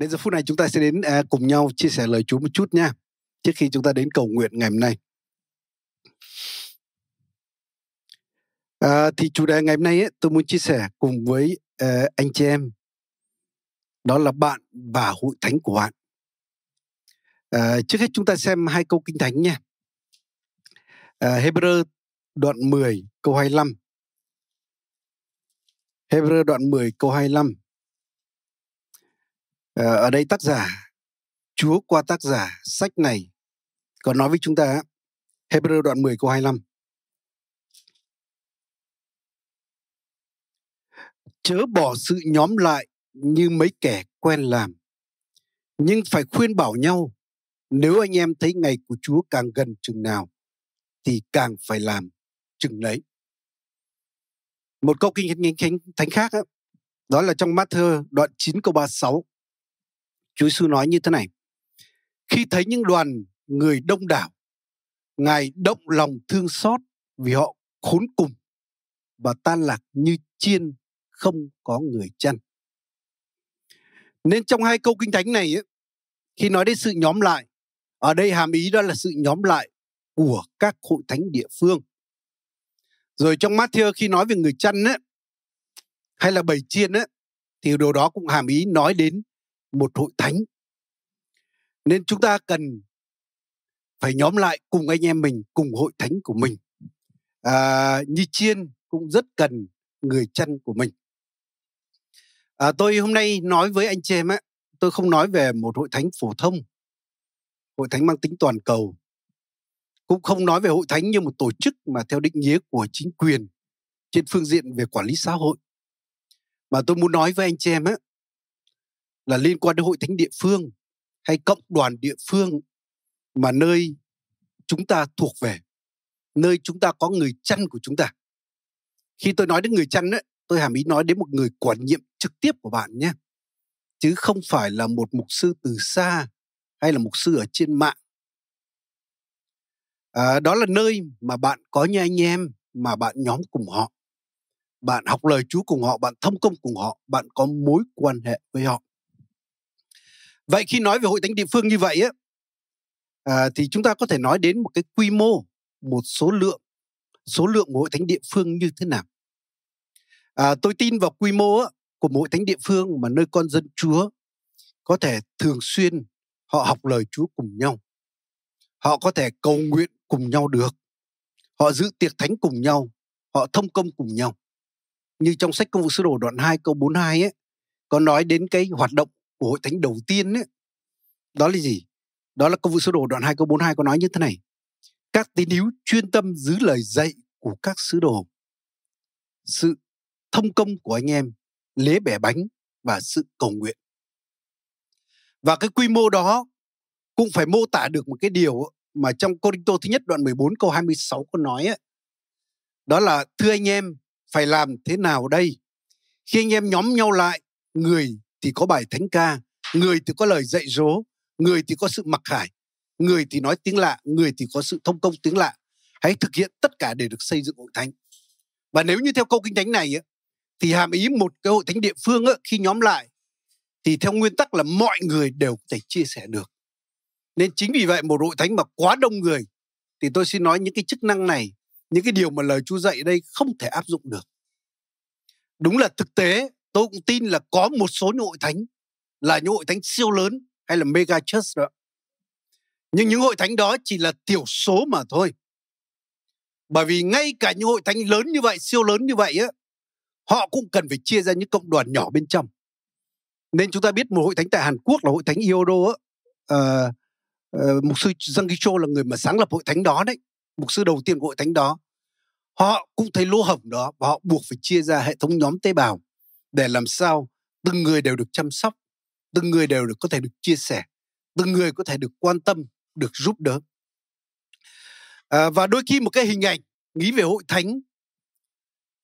Đến giờ phút này chúng ta sẽ đến à, cùng nhau chia sẻ lời Chúa một chút nha. Trước khi chúng ta đến cầu nguyện ngày hôm nay. À, thì chủ đề ngày hôm nay ấy, tôi muốn chia sẻ cùng với uh, anh chị em đó là bạn và hội thánh của bạn. À, trước hết chúng ta xem hai câu kinh thánh nha. À, Hebrew đoạn 10 câu 25. Hebrew đoạn 10 câu 25. Ờ, ở đây tác giả Chúa qua tác giả sách này còn nói với chúng ta Hebrew đoạn 10 câu 25. Chớ bỏ sự nhóm lại như mấy kẻ quen làm. Nhưng phải khuyên bảo nhau, nếu anh em thấy ngày của Chúa càng gần chừng nào, thì càng phải làm chừng đấy. Một câu kinh thánh, thánh khác đó, đó là trong Matthew đoạn 9 câu 36. Chúa Giêsu nói như thế này: Khi thấy những đoàn người đông đảo, Ngài động lòng thương xót vì họ khốn cùng và tan lạc như chiên không có người chăn. Nên trong hai câu kinh thánh này ấy, khi nói đến sự nhóm lại, ở đây hàm ý đó là sự nhóm lại của các hội thánh địa phương. Rồi trong Matthew khi nói về người chăn ấy, hay là bầy chiên ấy, thì điều đó cũng hàm ý nói đến một hội thánh. Nên chúng ta cần phải nhóm lại cùng anh em mình, cùng hội thánh của mình. À, như chiên cũng rất cần người chăn của mình. À, tôi hôm nay nói với anh chị em á, tôi không nói về một hội thánh phổ thông, hội thánh mang tính toàn cầu, cũng không nói về hội thánh như một tổ chức mà theo định nghĩa của chính quyền trên phương diện về quản lý xã hội. Mà tôi muốn nói với anh chị em á, là liên quan đến hội thánh địa phương hay cộng đoàn địa phương mà nơi chúng ta thuộc về, nơi chúng ta có người chăn của chúng ta. Khi tôi nói đến người chăn ấy, tôi hàm ý nói đến một người quản nhiệm trực tiếp của bạn nhé chứ không phải là một mục sư từ xa hay là mục sư ở trên mạng à, đó là nơi mà bạn có như anh em mà bạn nhóm cùng họ bạn học lời Chúa cùng họ, bạn thông công cùng họ, bạn có mối quan hệ với họ. Vậy khi nói về hội thánh địa phương như vậy á, à, thì chúng ta có thể nói đến một cái quy mô, một số lượng, số lượng của hội thánh địa phương như thế nào. À, tôi tin vào quy mô của mỗi thánh địa phương mà nơi con dân Chúa có thể thường xuyên họ học lời Chúa cùng nhau. Họ có thể cầu nguyện cùng nhau được. Họ giữ tiệc thánh cùng nhau. Họ thông công cùng nhau. Như trong sách công vụ sứ đồ đoạn 2 câu 42 ấy, có nói đến cái hoạt động của hội thánh đầu tiên ấy. Đó là gì? Đó là công vụ sứ đồ đoạn 2 câu 42 có nói như thế này. Các tín hữu chuyên tâm giữ lời dạy của các sứ đồ. Sự thông công của anh em, lễ bẻ bánh và sự cầu nguyện. Và cái quy mô đó cũng phải mô tả được một cái điều mà trong Corinto thứ nhất đoạn 14 câu 26 có nói ấy. Đó là thưa anh em phải làm thế nào đây? Khi anh em nhóm nhau lại, người thì có bài thánh ca, người thì có lời dạy dỗ, người thì có sự mặc khải, người thì nói tiếng lạ, người thì có sự thông công tiếng lạ. Hãy thực hiện tất cả để được xây dựng hội thánh. Và nếu như theo câu kinh thánh này thì hàm ý một cái hội thánh địa phương khi nhóm lại thì theo nguyên tắc là mọi người đều có thể chia sẻ được nên chính vì vậy một hội thánh mà quá đông người thì tôi xin nói những cái chức năng này những cái điều mà lời Chúa dạy đây không thể áp dụng được đúng là thực tế tôi cũng tin là có một số những hội thánh là những hội thánh siêu lớn hay là mega church đó. Nhưng những hội thánh đó chỉ là tiểu số mà thôi. Bởi vì ngay cả những hội thánh lớn như vậy siêu lớn như vậy á họ cũng cần phải chia ra những cộng đoàn nhỏ bên trong. Nên chúng ta biết một hội thánh tại Hàn Quốc là hội thánh Iodo á. À, à, mục sư Giang Cho là người mà sáng lập hội thánh đó đấy mục sư đầu tiên của hội thánh đó. Họ cũng thấy lỗ hổng đó và họ buộc phải chia ra hệ thống nhóm tế bào để làm sao từng người đều được chăm sóc từng người đều được có thể được chia sẻ từng người có thể được quan tâm được giúp đỡ à, và đôi khi một cái hình ảnh nghĩ về hội thánh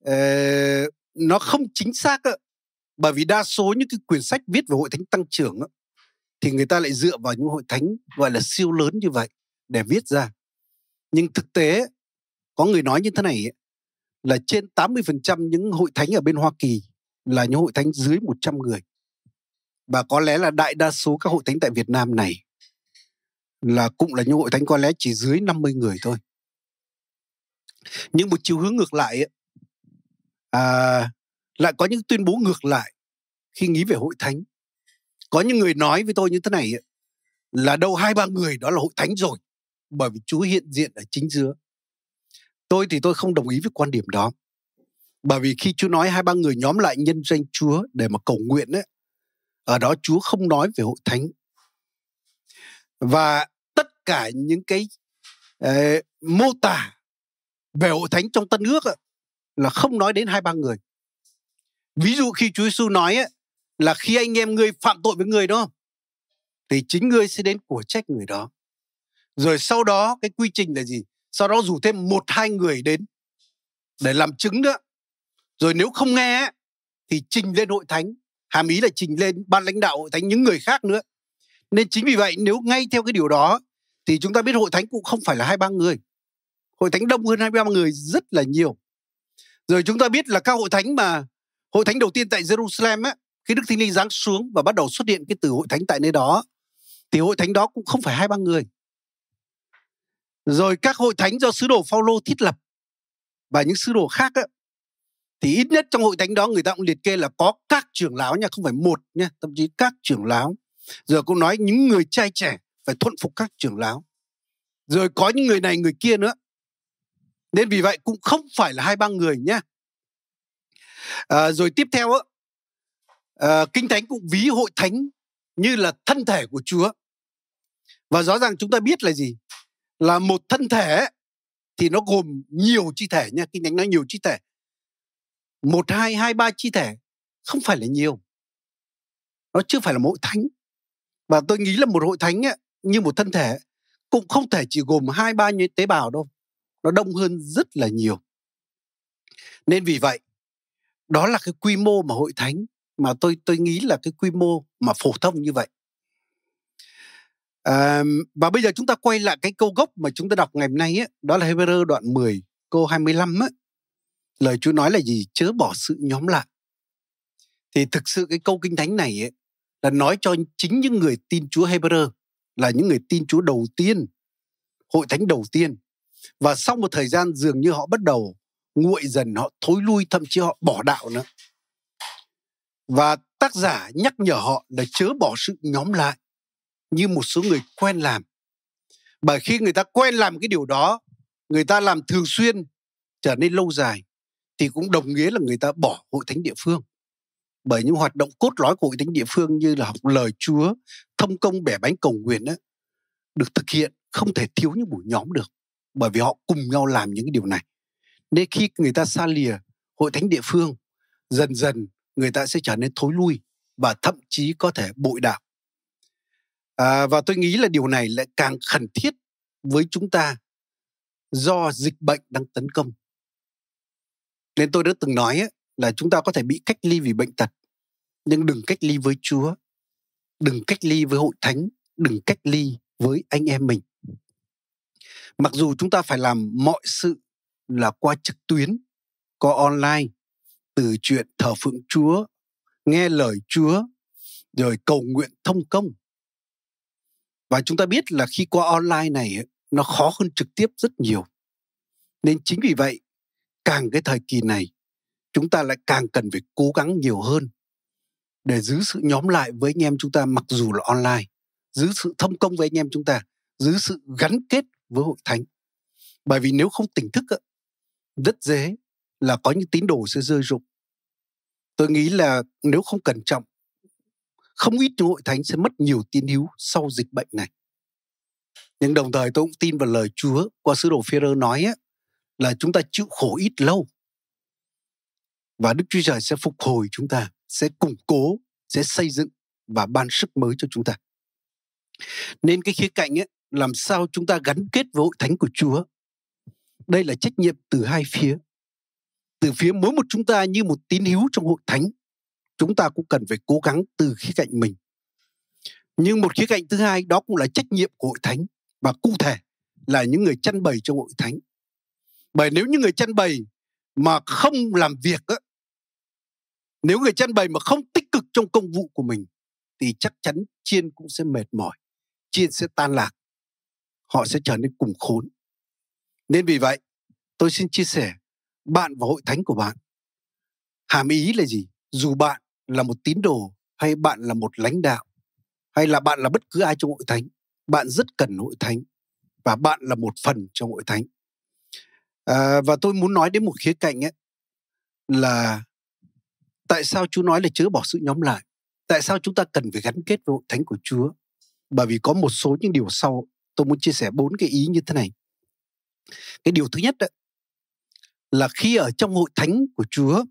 uh, nó không chính xác á, bởi vì đa số những cái quyển sách viết về hội thánh tăng trưởng á, thì người ta lại dựa vào những hội thánh gọi là siêu lớn như vậy để viết ra. Nhưng thực tế có người nói như thế này là trên 80% những hội thánh ở bên Hoa Kỳ là những hội thánh dưới 100 người. và có lẽ là đại đa số các hội thánh tại Việt Nam này là cũng là những hội thánh có lẽ chỉ dưới 50 người thôi. Nhưng một chiều hướng ngược lại ấy, à, lại có những tuyên bố ngược lại khi nghĩ về hội thánh. Có những người nói với tôi như thế này ấy, là đâu hai ba người đó là hội thánh rồi bởi vì Chúa hiện diện ở chính giữa. Tôi thì tôi không đồng ý với quan điểm đó. Bởi vì khi Chúa nói hai ba người nhóm lại nhân danh Chúa để mà cầu nguyện ấy, ở đó Chúa không nói về hội thánh. Và tất cả những cái eh, mô tả về hội thánh trong Tân ước ấy, là không nói đến hai ba người. Ví dụ khi Chúa Giêsu nói ấy, là khi anh em ngươi phạm tội với người đó thì chính ngươi sẽ đến của trách người đó. Rồi sau đó cái quy trình là gì? Sau đó rủ thêm một hai người đến để làm chứng nữa. Rồi nếu không nghe thì trình lên hội thánh. Hàm ý là trình lên ban lãnh đạo hội thánh những người khác nữa. Nên chính vì vậy nếu ngay theo cái điều đó thì chúng ta biết hội thánh cũng không phải là hai ba người. Hội thánh đông hơn hai ba người rất là nhiều. Rồi chúng ta biết là các hội thánh mà hội thánh đầu tiên tại Jerusalem á, khi Đức Thánh Linh giáng xuống và bắt đầu xuất hiện cái từ hội thánh tại nơi đó thì hội thánh đó cũng không phải hai ba người. Rồi các hội thánh do sứ đồ Phaolô thiết lập và những sứ đồ khác á, thì ít nhất trong hội thánh đó người ta cũng liệt kê là có các trưởng lão nha, không phải một nha, thậm chí các trưởng lão. rồi cũng nói những người trai trẻ phải thuận phục các trưởng lão. Rồi có những người này người kia nữa. Nên vì vậy cũng không phải là hai ba người nhé. À, ờ, rồi tiếp theo á, à, kinh thánh cũng ví hội thánh như là thân thể của Chúa. Và rõ ràng chúng ta biết là gì? Là một thân thể thì nó gồm nhiều chi thể nha. Kinh thánh nói nhiều chi thể. Một, hai, hai, ba chi thể không phải là nhiều. Nó chưa phải là một hội thánh. Và tôi nghĩ là một hội thánh ấy, như một thân thể cũng không thể chỉ gồm hai ba như tế bào đâu. Nó đông hơn rất là nhiều. Nên vì vậy, đó là cái quy mô mà hội thánh mà tôi tôi nghĩ là cái quy mô mà phổ thông như vậy à, và bây giờ chúng ta quay lại cái câu gốc mà chúng ta đọc ngày hôm nay ấy, đó là Hebrew đoạn 10 câu 25 ấy lời Chúa nói là gì? Chớ bỏ sự nhóm lại. Thì thực sự cái câu kinh thánh này ấy, là nói cho chính những người tin Chúa Hebrew là những người tin Chúa đầu tiên hội thánh đầu tiên. Và sau một thời gian dường như họ bắt đầu nguội dần họ thối lui thậm chí họ bỏ đạo nữa. Và tác giả nhắc nhở họ là chớ bỏ sự nhóm lại như một số người quen làm. Bởi khi người ta quen làm cái điều đó, người ta làm thường xuyên trở nên lâu dài thì cũng đồng nghĩa là người ta bỏ hội thánh địa phương. Bởi những hoạt động cốt lõi của hội thánh địa phương như là học lời Chúa, thông công bẻ bánh cầu nguyện ấy, được thực hiện không thể thiếu những buổi nhóm được. Bởi vì họ cùng nhau làm những điều này. Nên khi người ta xa lìa hội thánh địa phương, dần dần người ta sẽ trở nên thối lui và thậm chí có thể bội đạo. À, và tôi nghĩ là điều này lại càng khẩn thiết với chúng ta do dịch bệnh đang tấn công. Nên tôi đã từng nói ấy, là chúng ta có thể bị cách ly vì bệnh tật, nhưng đừng cách ly với Chúa, đừng cách ly với hội thánh, đừng cách ly với anh em mình. Mặc dù chúng ta phải làm mọi sự là qua trực tuyến, qua online, từ chuyện thờ phượng Chúa, nghe lời Chúa, rồi cầu nguyện thông công. Và chúng ta biết là khi qua online này nó khó hơn trực tiếp rất nhiều. Nên chính vì vậy, càng cái thời kỳ này, chúng ta lại càng cần phải cố gắng nhiều hơn để giữ sự nhóm lại với anh em chúng ta mặc dù là online, giữ sự thông công với anh em chúng ta, giữ sự gắn kết với hội thánh. Bởi vì nếu không tỉnh thức rất dễ là có những tín đồ sẽ rơi rụng. Tôi nghĩ là nếu không cẩn trọng, không ít những hội thánh sẽ mất nhiều tín hiếu sau dịch bệnh này. Nhưng đồng thời tôi cũng tin vào lời Chúa qua sứ đồ Phêrô nói ấy là chúng ta chịu khổ ít lâu và Đức Chúa Trời sẽ phục hồi chúng ta, sẽ củng cố, sẽ xây dựng và ban sức mới cho chúng ta. Nên cái khía cạnh ấy, làm sao chúng ta gắn kết với hội thánh của Chúa. Đây là trách nhiệm từ hai phía từ phía mỗi một chúng ta như một tín hữu trong hội thánh chúng ta cũng cần phải cố gắng từ khía cạnh mình nhưng một khía cạnh thứ hai đó cũng là trách nhiệm của hội thánh và cụ thể là những người chăn bày trong hội thánh bởi nếu như người chăn bày mà không làm việc á, nếu người chăn bày mà không tích cực trong công vụ của mình, thì chắc chắn chiên cũng sẽ mệt mỏi, chiên sẽ tan lạc, họ sẽ trở nên cùng khốn. Nên vì vậy, tôi xin chia sẻ, bạn và hội thánh của bạn, hàm ý là gì? Dù bạn là một tín đồ hay bạn là một lãnh đạo, hay là bạn là bất cứ ai trong hội thánh, bạn rất cần hội thánh và bạn là một phần trong hội thánh à, và tôi muốn nói đến một khía cạnh ấy là tại sao Chúa nói là chớ bỏ sự nhóm lại? Tại sao chúng ta cần phải gắn kết với hội thánh của Chúa? Bởi vì có một số những điều sau tôi muốn chia sẻ bốn cái ý như thế này. Cái điều thứ nhất đó, là khi ở trong hội thánh của Chúa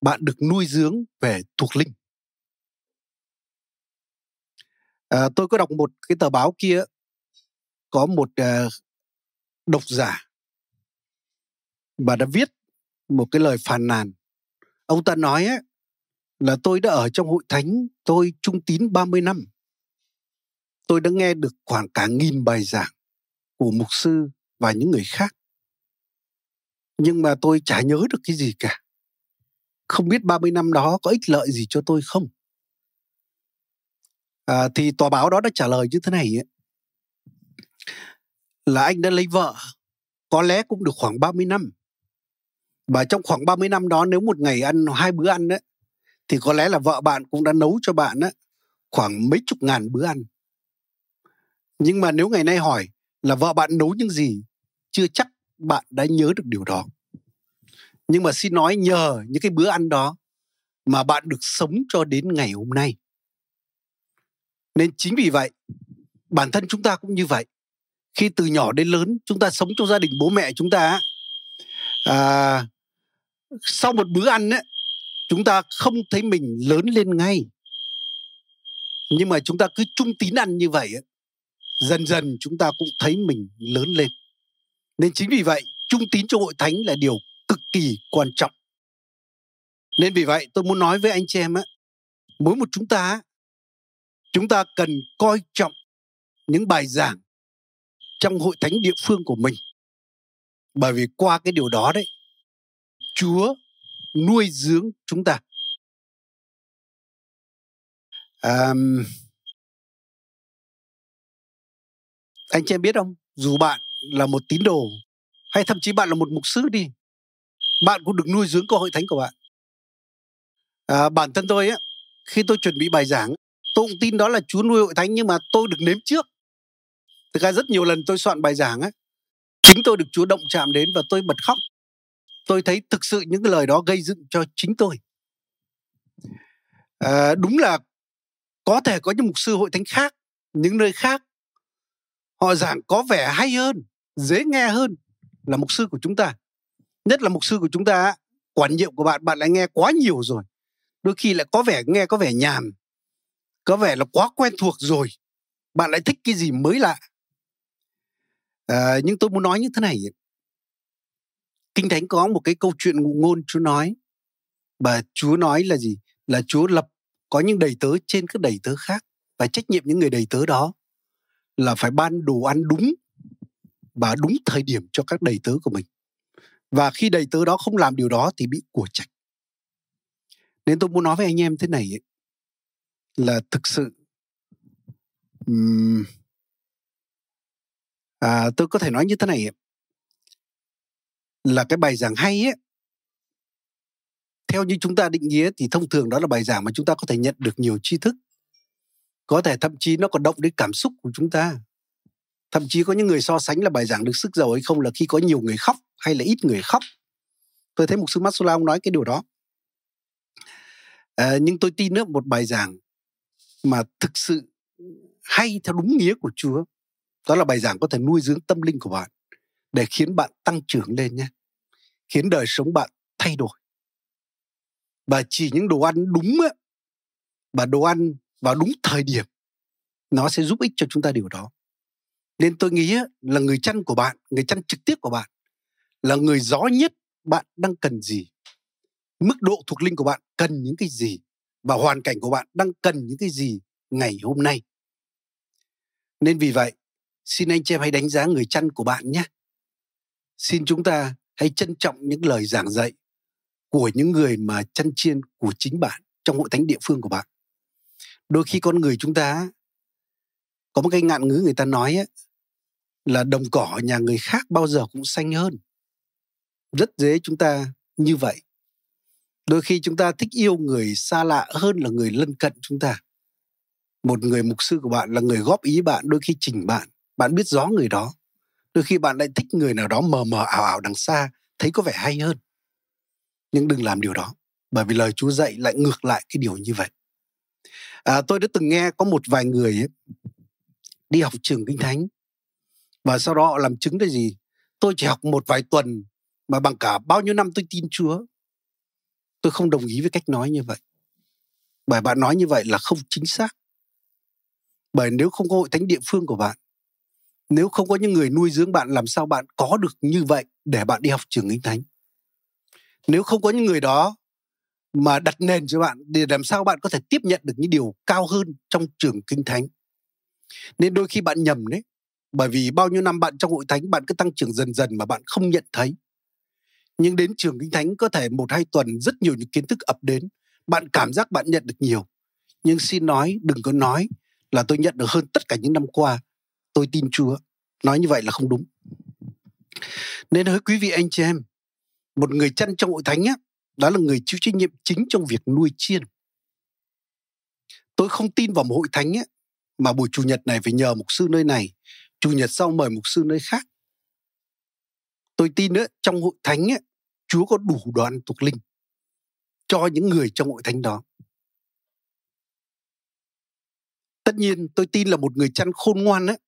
bạn được nuôi dưỡng về thuộc linh. À, tôi có đọc một cái tờ báo kia có một uh, độc giả. Bà đã viết một cái lời phàn nàn. Ông ta nói ấy, là tôi đã ở trong hội thánh tôi trung tín 30 năm. Tôi đã nghe được khoảng cả nghìn bài giảng của mục sư và những người khác. Nhưng mà tôi chả nhớ được cái gì cả. Không biết 30 năm đó có ích lợi gì cho tôi không? À, thì tòa báo đó đã trả lời như thế này ấy, là anh đã lấy vợ. Có lẽ cũng được khoảng 30 năm. Và trong khoảng 30 năm đó nếu một ngày ăn hai bữa ăn ấy thì có lẽ là vợ bạn cũng đã nấu cho bạn ấy, khoảng mấy chục ngàn bữa ăn. Nhưng mà nếu ngày nay hỏi là vợ bạn nấu những gì chưa chắc bạn đã nhớ được điều đó. Nhưng mà xin nói nhờ những cái bữa ăn đó mà bạn được sống cho đến ngày hôm nay. Nên chính vì vậy bản thân chúng ta cũng như vậy khi từ nhỏ đến lớn chúng ta sống trong gia đình bố mẹ chúng ta à, sau một bữa ăn ấy, chúng ta không thấy mình lớn lên ngay. Nhưng mà chúng ta cứ trung tín ăn như vậy dần dần chúng ta cũng thấy mình lớn lên. Nên chính vì vậy trung tín cho hội thánh là điều cực kỳ quan trọng. Nên vì vậy tôi muốn nói với anh chị em á mỗi một chúng ta chúng ta cần coi trọng những bài giảng trong hội thánh địa phương của mình. Bởi vì qua cái điều đó đấy chúa nuôi dưỡng chúng ta. À, anh chị em biết không? Dù bạn là một tín đồ hay thậm chí bạn là một mục sư đi bạn cũng được nuôi dưỡng cơ hội thánh của bạn. À, bản thân tôi á khi tôi chuẩn bị bài giảng tôi cũng tin đó là chúa nuôi hội thánh nhưng mà tôi được nếm trước thực ra rất nhiều lần tôi soạn bài giảng ấy chính tôi được chúa động chạm đến và tôi bật khóc. Tôi thấy thực sự những cái lời đó gây dựng cho chính tôi. À, đúng là có thể có những mục sư hội thánh khác những nơi khác họ giảng có vẻ hay hơn dễ nghe hơn là mục sư của chúng ta. Nhất là mục sư của chúng ta quản nhiệm của bạn bạn lại nghe quá nhiều rồi. Đôi khi lại có vẻ nghe có vẻ nhàm có vẻ là quá quen thuộc rồi. Bạn lại thích cái gì mới lạ à, nhưng tôi muốn nói như thế này. Kinh thánh có một cái câu chuyện ngụ ngôn chúa nói. Và chúa nói là gì? Là chúa lập có những đầy tớ trên các đầy tớ khác và trách nhiệm những người đầy tớ đó là phải ban đồ ăn đúng và đúng thời điểm cho các đầy tớ của mình. Và khi đầy tớ đó không làm điều đó thì bị của trách. Nên tôi muốn nói với anh em thế này ấy, là thực sự um, à, tôi có thể nói như thế này là cái bài giảng hay ấy theo như chúng ta định nghĩa thì thông thường đó là bài giảng mà chúng ta có thể nhận được nhiều tri thức. Có thể thậm chí nó còn động đến cảm xúc của chúng ta. Thậm chí có những người so sánh là bài giảng được sức giàu hay không là khi có nhiều người khóc hay là ít người khóc. Tôi thấy mục sư Masula ông nói cái điều đó. À, nhưng tôi tin nữa một bài giảng mà thực sự hay theo đúng nghĩa của Chúa đó là bài giảng có thể nuôi dưỡng tâm linh của bạn để khiến bạn tăng trưởng lên nhé khiến đời sống bạn thay đổi. Và chỉ những đồ ăn đúng á, và đồ ăn vào đúng thời điểm nó sẽ giúp ích cho chúng ta điều đó. Nên tôi nghĩ là người chăn của bạn người chăn trực tiếp của bạn là người rõ nhất bạn đang cần gì mức độ thuộc linh của bạn cần những cái gì và hoàn cảnh của bạn đang cần những cái gì ngày hôm nay. Nên vì vậy xin anh chị em hãy đánh giá người chăn của bạn nhé xin chúng ta hãy trân trọng những lời giảng dạy của những người mà chăn chiên của chính bạn trong hội thánh địa phương của bạn. Đôi khi con người chúng ta có một cái ngạn ngữ người ta nói ấy, là đồng cỏ nhà người khác bao giờ cũng xanh hơn. Rất dễ chúng ta như vậy. Đôi khi chúng ta thích yêu người xa lạ hơn là người lân cận chúng ta. Một người mục sư của bạn là người góp ý bạn, đôi khi chỉnh bạn. Bạn biết rõ người đó. Đôi khi bạn lại thích người nào đó mờ mờ ảo ảo đằng xa, thấy có vẻ hay hơn. Nhưng đừng làm điều đó, bởi vì lời Chúa dạy lại ngược lại cái điều như vậy. À, tôi đã từng nghe có một vài người ấy, đi học trường kinh thánh và sau đó họ làm chứng là gì tôi chỉ học một vài tuần mà bằng cả bao nhiêu năm tôi tin chúa tôi không đồng ý với cách nói như vậy bởi bạn nói như vậy là không chính xác bởi nếu không có hội thánh địa phương của bạn nếu không có những người nuôi dưỡng bạn, làm sao bạn có được như vậy để bạn đi học trường kinh thánh? Nếu không có những người đó mà đặt nền cho bạn để làm sao bạn có thể tiếp nhận được những điều cao hơn trong trường kinh thánh? Nên đôi khi bạn nhầm đấy, bởi vì bao nhiêu năm bạn trong hội thánh, bạn cứ tăng trưởng dần dần mà bạn không nhận thấy. Nhưng đến trường kinh thánh có thể một hai tuần rất nhiều những kiến thức ập đến, bạn cảm giác bạn nhận được nhiều. Nhưng xin nói, đừng có nói là tôi nhận được hơn tất cả những năm qua tôi tin chúa. Nói như vậy là không đúng. Nên hỡi quý vị anh chị em một người chăn trong hội thánh á đó là người chịu trách nhiệm chính trong việc nuôi chiên. Tôi không tin vào một hội thánh á mà buổi chủ nhật này phải nhờ mục sư nơi này chủ nhật sau mời mục sư nơi khác. Tôi tin nữa trong hội thánh ấy, chúa có đủ đoàn thuộc linh cho những người trong hội thánh đó. Tất nhiên tôi tin là một người chăn khôn ngoan ấy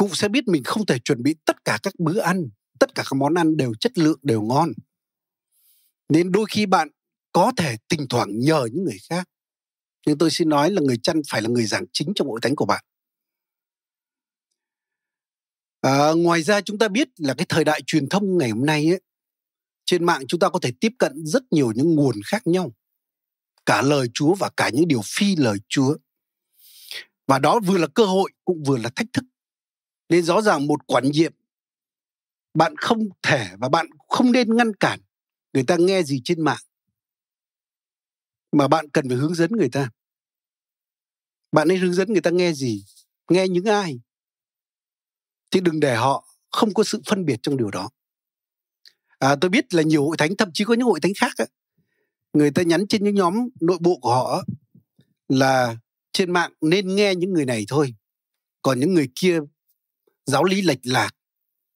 cũng sẽ biết mình không thể chuẩn bị tất cả các bữa ăn tất cả các món ăn đều chất lượng đều ngon. Nên đôi khi bạn có thể thỉnh thoảng nhờ những người khác. Nhưng tôi xin nói là người chăn phải là người giảng chính trong hội thánh của bạn. À, ngoài ra chúng ta biết là cái thời đại truyền thông ngày hôm nay ấy, trên mạng chúng ta có thể tiếp cận rất nhiều những nguồn khác nhau. Cả lời Chúa và cả những điều phi lời Chúa. Và đó vừa là cơ hội cũng vừa là thách thức nên rõ ràng một quản nhiệm bạn không thể và bạn không nên ngăn cản người ta nghe gì trên mạng. Mà bạn cần phải hướng dẫn người ta. Bạn nên hướng dẫn người ta nghe gì nghe những ai. Thì đừng để họ không có sự phân biệt trong điều đó. À, tôi biết là nhiều hội thánh thậm chí có những hội thánh khác ấy, người ta nhắn trên những nhóm nội bộ của họ là trên mạng nên nghe những người này thôi. Còn những người kia giáo lý lệch lạc,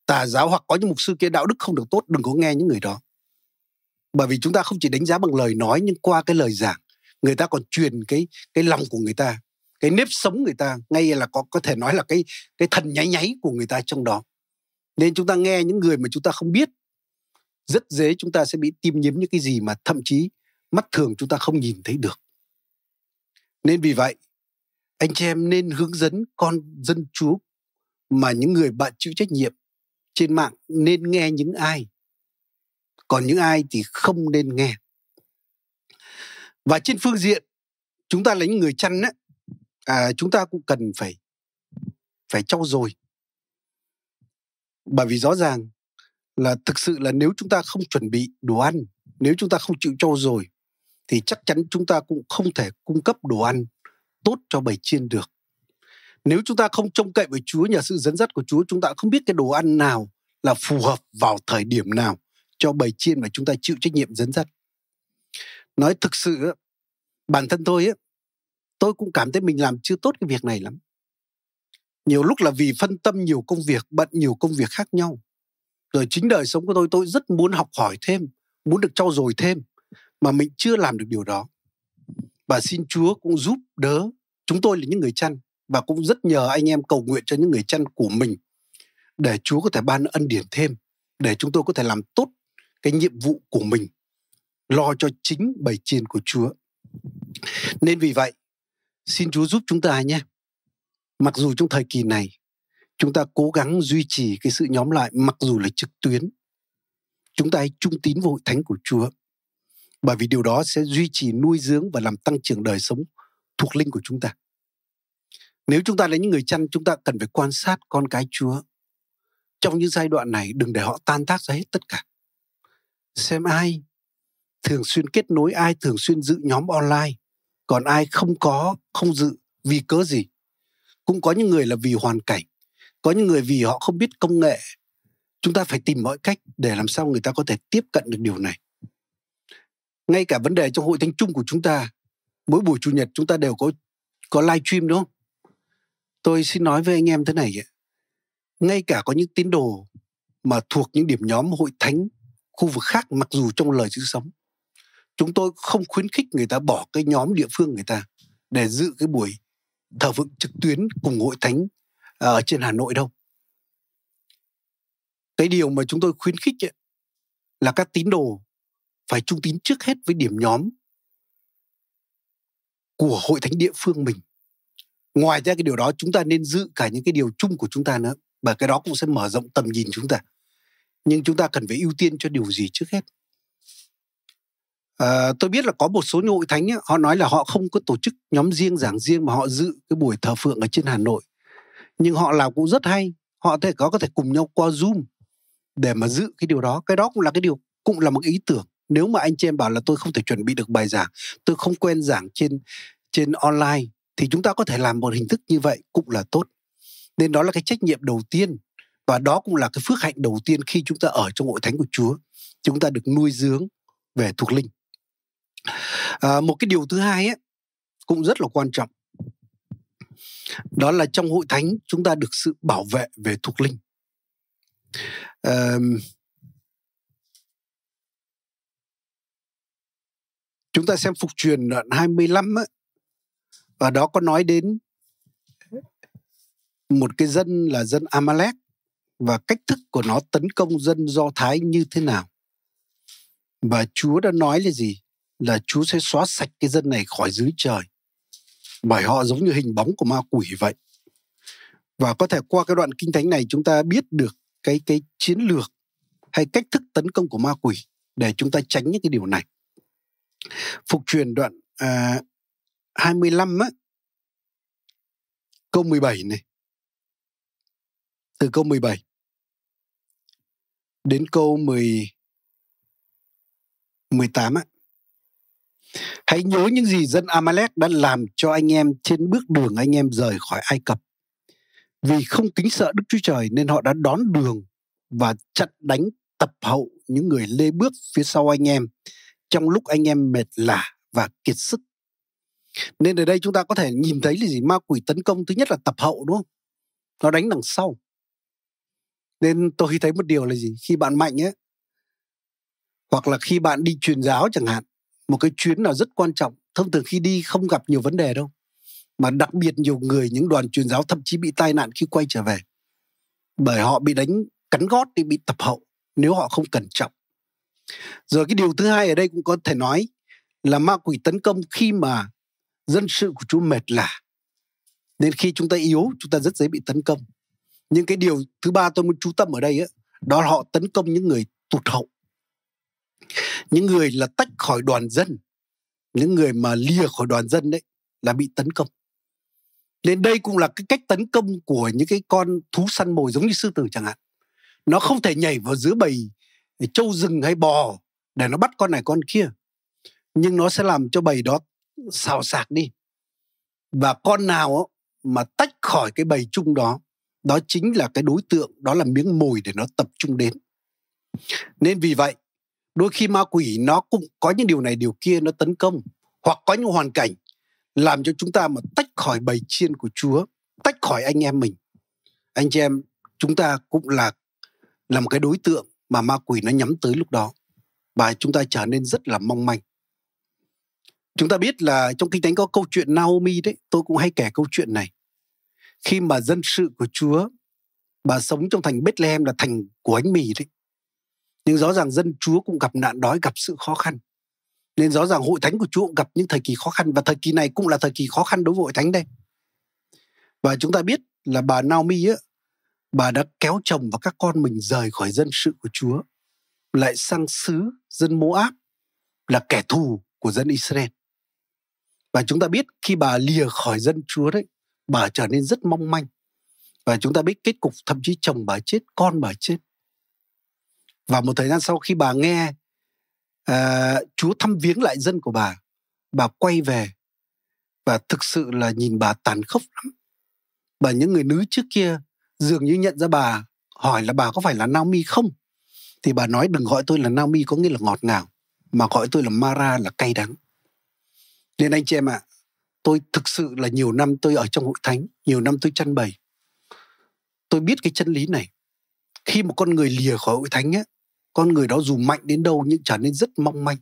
tà giáo hoặc có những mục sư kia đạo đức không được tốt, đừng có nghe những người đó. Bởi vì chúng ta không chỉ đánh giá bằng lời nói nhưng qua cái lời giảng, người ta còn truyền cái cái lòng của người ta, cái nếp sống người ta, ngay là có có thể nói là cái cái thần nháy nháy của người ta trong đó. Nên chúng ta nghe những người mà chúng ta không biết, rất dễ chúng ta sẽ bị tiêm nhiễm những cái gì mà thậm chí mắt thường chúng ta không nhìn thấy được. Nên vì vậy, anh chị em nên hướng dẫn con dân chúa mà những người bạn chịu trách nhiệm trên mạng nên nghe những ai? Còn những ai thì không nên nghe. Và trên phương diện chúng ta là những người chăn á, à, chúng ta cũng cần phải phải trau dồi. Bởi vì rõ ràng là thực sự là nếu chúng ta không chuẩn bị đồ ăn nếu chúng ta không chịu trau dồi thì chắc chắn chúng ta cũng không thể cung cấp đồ ăn tốt cho bầy chiên được nếu chúng ta không trông cậy vào Chúa nhờ sự dẫn dắt của Chúa chúng ta không biết cái đồ ăn nào là phù hợp vào thời điểm nào cho bầy chiên mà chúng ta chịu trách nhiệm dẫn dắt. Nói thực sự bản thân tôi ấy, tôi cũng cảm thấy mình làm chưa tốt cái việc này lắm. Nhiều lúc là vì phân tâm nhiều công việc bận nhiều công việc khác nhau. Rồi chính đời sống của tôi tôi rất muốn học hỏi thêm muốn được trau dồi thêm mà mình chưa làm được điều đó. Và xin chúa cũng giúp đỡ. Chúng tôi là những người chăn và cũng rất nhờ anh em cầu nguyện cho những người chăn của mình để chúa có thể ban ân điển thêm, để chúng tôi có thể làm tốt cái nhiệm vụ của mình, lo cho chính bầy chiên của chúa nên vì vậy, Xin Chúa giúp chúng ta nhé. Mặc dù trong thời kỳ này, chúng ta cố gắng duy trì cái sự nhóm lại, mặc dù là trực tuyến. Chúng ta hãy trung tín với hội thánh của Chúa. Bởi vì điều đó sẽ duy trì nuôi dưỡng và làm tăng trưởng đời sống thuộc linh của chúng ta. Nếu chúng ta là những người chăn, chúng ta cần phải quan sát con cái Chúa. Trong những giai đoạn này, đừng để họ tan tác ra hết tất cả. Xem ai thường xuyên kết nối ai thường xuyên dự nhóm online còn ai không có không dự vì cớ gì cũng có những người là vì hoàn cảnh có những người vì họ không biết công nghệ chúng ta phải tìm mọi cách để làm sao người ta có thể tiếp cận được điều này ngay cả vấn đề trong hội thánh chung của chúng ta mỗi buổi chủ nhật chúng ta đều có có live stream đúng không tôi xin nói với anh em thế này ngay cả có những tín đồ mà thuộc những điểm nhóm hội thánh khu vực khác mặc dù trong lời chữ sống chúng tôi không khuyến khích người ta bỏ cái nhóm địa phương người ta để dự cái buổi thờ phượng trực tuyến cùng hội thánh à, ở trên Hà Nội đâu. Cái điều mà chúng tôi khuyến khích ấy, là các tín đồ phải trung tín trước hết với điểm nhóm của hội thánh địa phương mình. Ngoài ra cái điều đó chúng ta nên giữ cả những cái điều chung của chúng ta nữa và cái đó cũng sẽ mở rộng tầm nhìn chúng ta. Nhưng chúng ta cần phải ưu tiên cho điều gì trước hết? À, tôi biết là có một số hội thánh ấy, họ nói là họ không có tổ chức nhóm riêng giảng riêng mà họ dự cái buổi thờ phượng ở trên Hà Nội nhưng họ làm cũng rất hay họ thể có có thể cùng nhau qua zoom để mà giữ cái điều đó cái đó cũng là cái điều cũng là một ý tưởng nếu mà anh chị em bảo là tôi không thể chuẩn bị được bài giảng tôi không quen giảng trên trên online thì chúng ta có thể làm một hình thức như vậy cũng là tốt. Nên đó là cái trách nhiệm đầu tiên và đó cũng là cái phước hạnh đầu tiên khi chúng ta ở trong hội thánh của Chúa chúng ta được nuôi dưỡng về thuộc linh. À, một cái điều thứ hai ấy cũng rất là quan trọng. Đó là trong hội thánh chúng ta được sự bảo vệ về thuộc linh. À, chúng ta xem phục truyền đoạn 25 ấy, và đó có nói đến một cái dân là dân Amalek và cách thức của nó tấn công dân Do Thái như thế nào. Và Chúa đã nói là gì? Là Chúa sẽ xóa sạch cái dân này khỏi dưới trời bởi họ giống như hình bóng của ma quỷ vậy và có thể qua cái đoạn kinh thánh này chúng ta biết được cái cái chiến lược hay cách thức tấn công của ma quỷ để chúng ta tránh những cái điều này phục truyền đoạn à, 25 á câu 17 này từ câu 17 đến câu 10 18 á Hãy nhớ những gì dân Amalek đã làm cho anh em trên bước đường anh em rời khỏi Ai Cập. Vì không kính sợ Đức Chúa Trời nên họ đã đón đường và chặn đánh tập hậu những người lê bước phía sau anh em trong lúc anh em mệt lả và kiệt sức. Nên ở đây chúng ta có thể nhìn thấy là gì ma quỷ tấn công thứ nhất là tập hậu đúng không? Nó đánh đằng sau. Nên tôi thấy một điều là gì? Khi bạn mạnh ấy, hoặc là khi bạn đi truyền giáo chẳng hạn, một cái chuyến nào rất quan trọng thông thường khi đi không gặp nhiều vấn đề đâu mà đặc biệt nhiều người những đoàn truyền giáo thậm chí bị tai nạn khi quay trở về bởi họ bị đánh cắn gót thì bị tập hậu nếu họ không cẩn trọng rồi cái điều thứ hai ở đây cũng có thể nói là ma quỷ tấn công khi mà dân sự của Chúa mệt lả. Nên khi chúng ta yếu chúng ta rất dễ bị tấn công. Nhưng cái điều thứ ba tôi muốn chú tâm ở đây ấy, đó là họ tấn công những người tụt hậu. Những người là tách khỏi đoàn dân. Những người mà lìa khỏi đoàn dân đấy là bị tấn công. Nên đây cũng là cái cách tấn công của những cái con thú săn mồi giống như sư tử chẳng hạn. Nó không thể nhảy vào giữa bầy trâu rừng hay bò để nó bắt con này con kia. Nhưng nó sẽ làm cho bầy đó xào xạc đi và con nào mà tách khỏi cái bầy chung đó đó chính là cái đối tượng đó là miếng mồi để nó tập trung đến nên vì vậy đôi khi ma quỷ nó cũng có những điều này điều kia nó tấn công hoặc có những hoàn cảnh làm cho chúng ta mà tách khỏi bầy chiên của Chúa, tách khỏi anh em mình. Anh chị em, chúng ta cũng là là một cái đối tượng mà ma quỷ nó nhắm tới lúc đó và chúng ta trở nên rất là mong manh. Chúng ta biết là trong kinh thánh có câu chuyện Naomi đấy, tôi cũng hay kể câu chuyện này. Khi mà dân sự của Chúa bà sống trong thành Bethlehem là thành của ánh mì đấy nhưng rõ ràng dân Chúa cũng gặp nạn đói, gặp sự khó khăn. Nên rõ ràng hội thánh của Chúa cũng gặp những thời kỳ khó khăn và thời kỳ này cũng là thời kỳ khó khăn đối với hội thánh đây. Và chúng ta biết là bà Naomi á, bà đã kéo chồng và các con mình rời khỏi dân sự của Chúa, lại sang xứ dân Moab là kẻ thù của dân Israel. Và chúng ta biết khi bà lìa khỏi dân Chúa đấy, bà trở nên rất mong manh. Và chúng ta biết kết cục thậm chí chồng bà chết, con bà chết. Và một thời gian sau khi bà nghe uh, Chúa thăm viếng lại dân của bà bà quay về và thực sự là nhìn bà tàn khốc lắm và những người nữ trước kia dường như nhận ra bà hỏi là bà có phải là Naomi không thì bà nói đừng gọi tôi là Naomi có nghĩa là ngọt ngào mà gọi tôi là Mara là cay đắng nên anh chị em ạ à, tôi thực sự là nhiều năm tôi ở trong hội thánh nhiều năm tôi chăn bày. Tôi biết cái chân lý này. Khi một con người lìa khỏi hội thánh á con người đó dù mạnh đến đâu nhưng trở nên rất mong manh.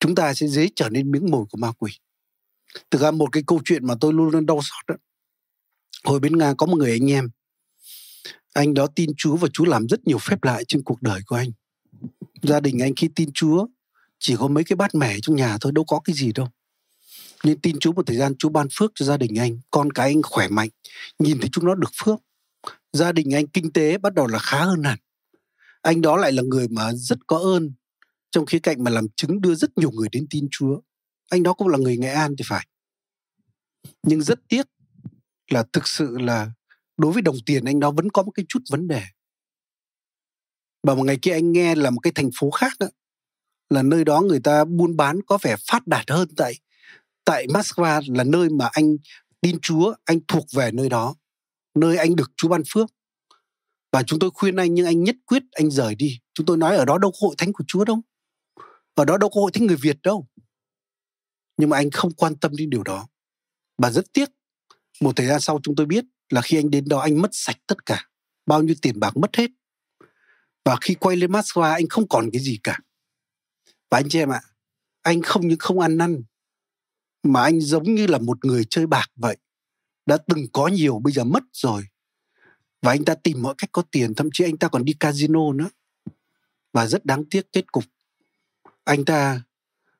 Chúng ta sẽ dễ trở nên miếng mồi của ma quỷ. Thực ra một cái câu chuyện mà tôi luôn luôn đau xót đó hồi bên nga có một người anh em. Anh đó tin chúa và chúa làm rất nhiều phép lạ trên cuộc đời của anh. Gia đình anh khi tin chúa chỉ có mấy cái bát mẻ trong nhà thôi đâu có cái gì đâu. Nhưng tin chúa một thời gian chúa ban phước cho gia đình anh con cái anh khỏe mạnh nhìn thấy chúng nó được phước. Gia đình anh kinh tế bắt đầu là khá hơn hẳn. Anh đó lại là người mà rất có ơn trong khía cạnh mà làm chứng đưa rất nhiều người đến tin chúa. Anh đó cũng là người nghệ an thì phải. Nhưng rất tiếc là thực sự là đối với đồng tiền anh đó vẫn có một cái chút vấn đề. Và một ngày kia anh nghe là một cái thành phố khác đó, là nơi đó người ta buôn bán có vẻ phát đạt hơn tại tại Moscow là nơi mà anh tin Chúa, anh thuộc về nơi đó, nơi anh được Chúa ban phước. Và chúng tôi khuyên anh nhưng anh nhất quyết anh rời đi. Chúng tôi nói ở đó đâu có hội thánh của Chúa đâu. Ở đó đâu có hội thánh người Việt đâu. Nhưng mà anh không quan tâm đến điều đó. Và rất tiếc, một thời gian sau chúng tôi biết là khi anh đến đó anh mất sạch tất cả. Bao nhiêu tiền bạc mất hết. Và khi quay lên Moscow anh không còn cái gì cả. Và anh chị em ạ, anh không những không ăn năn mà anh giống như là một người chơi bạc vậy. Đã từng có nhiều bây giờ mất rồi. Và anh ta tìm mọi cách có tiền, thậm chí anh ta còn đi casino nữa. Và rất đáng tiếc kết cục. Anh ta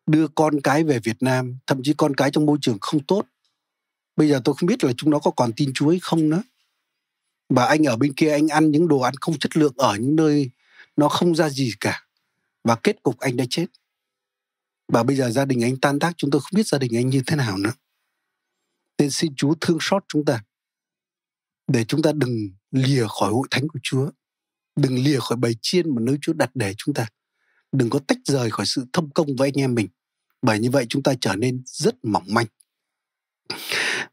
đưa con cái về Việt Nam, thậm chí con cái trong môi trường không tốt. Bây giờ tôi không biết là chúng nó có còn tin Chúa hay không nữa. Và anh ở bên kia anh ăn những đồ ăn không chất lượng ở những nơi nó không ra gì cả. Và kết cục anh đã chết. Và bây giờ gia đình anh tan tác chúng tôi không biết gia đình anh như thế nào nữa. Nên xin Chúa thương xót chúng ta. Để chúng ta đừng lìa khỏi hội thánh của Chúa. Đừng lìa khỏi bầy chiên mà nơi Chúa đặt để chúng ta. Đừng có tách rời khỏi sự thông công với anh em mình. Bởi như vậy chúng ta trở nên rất mỏng manh.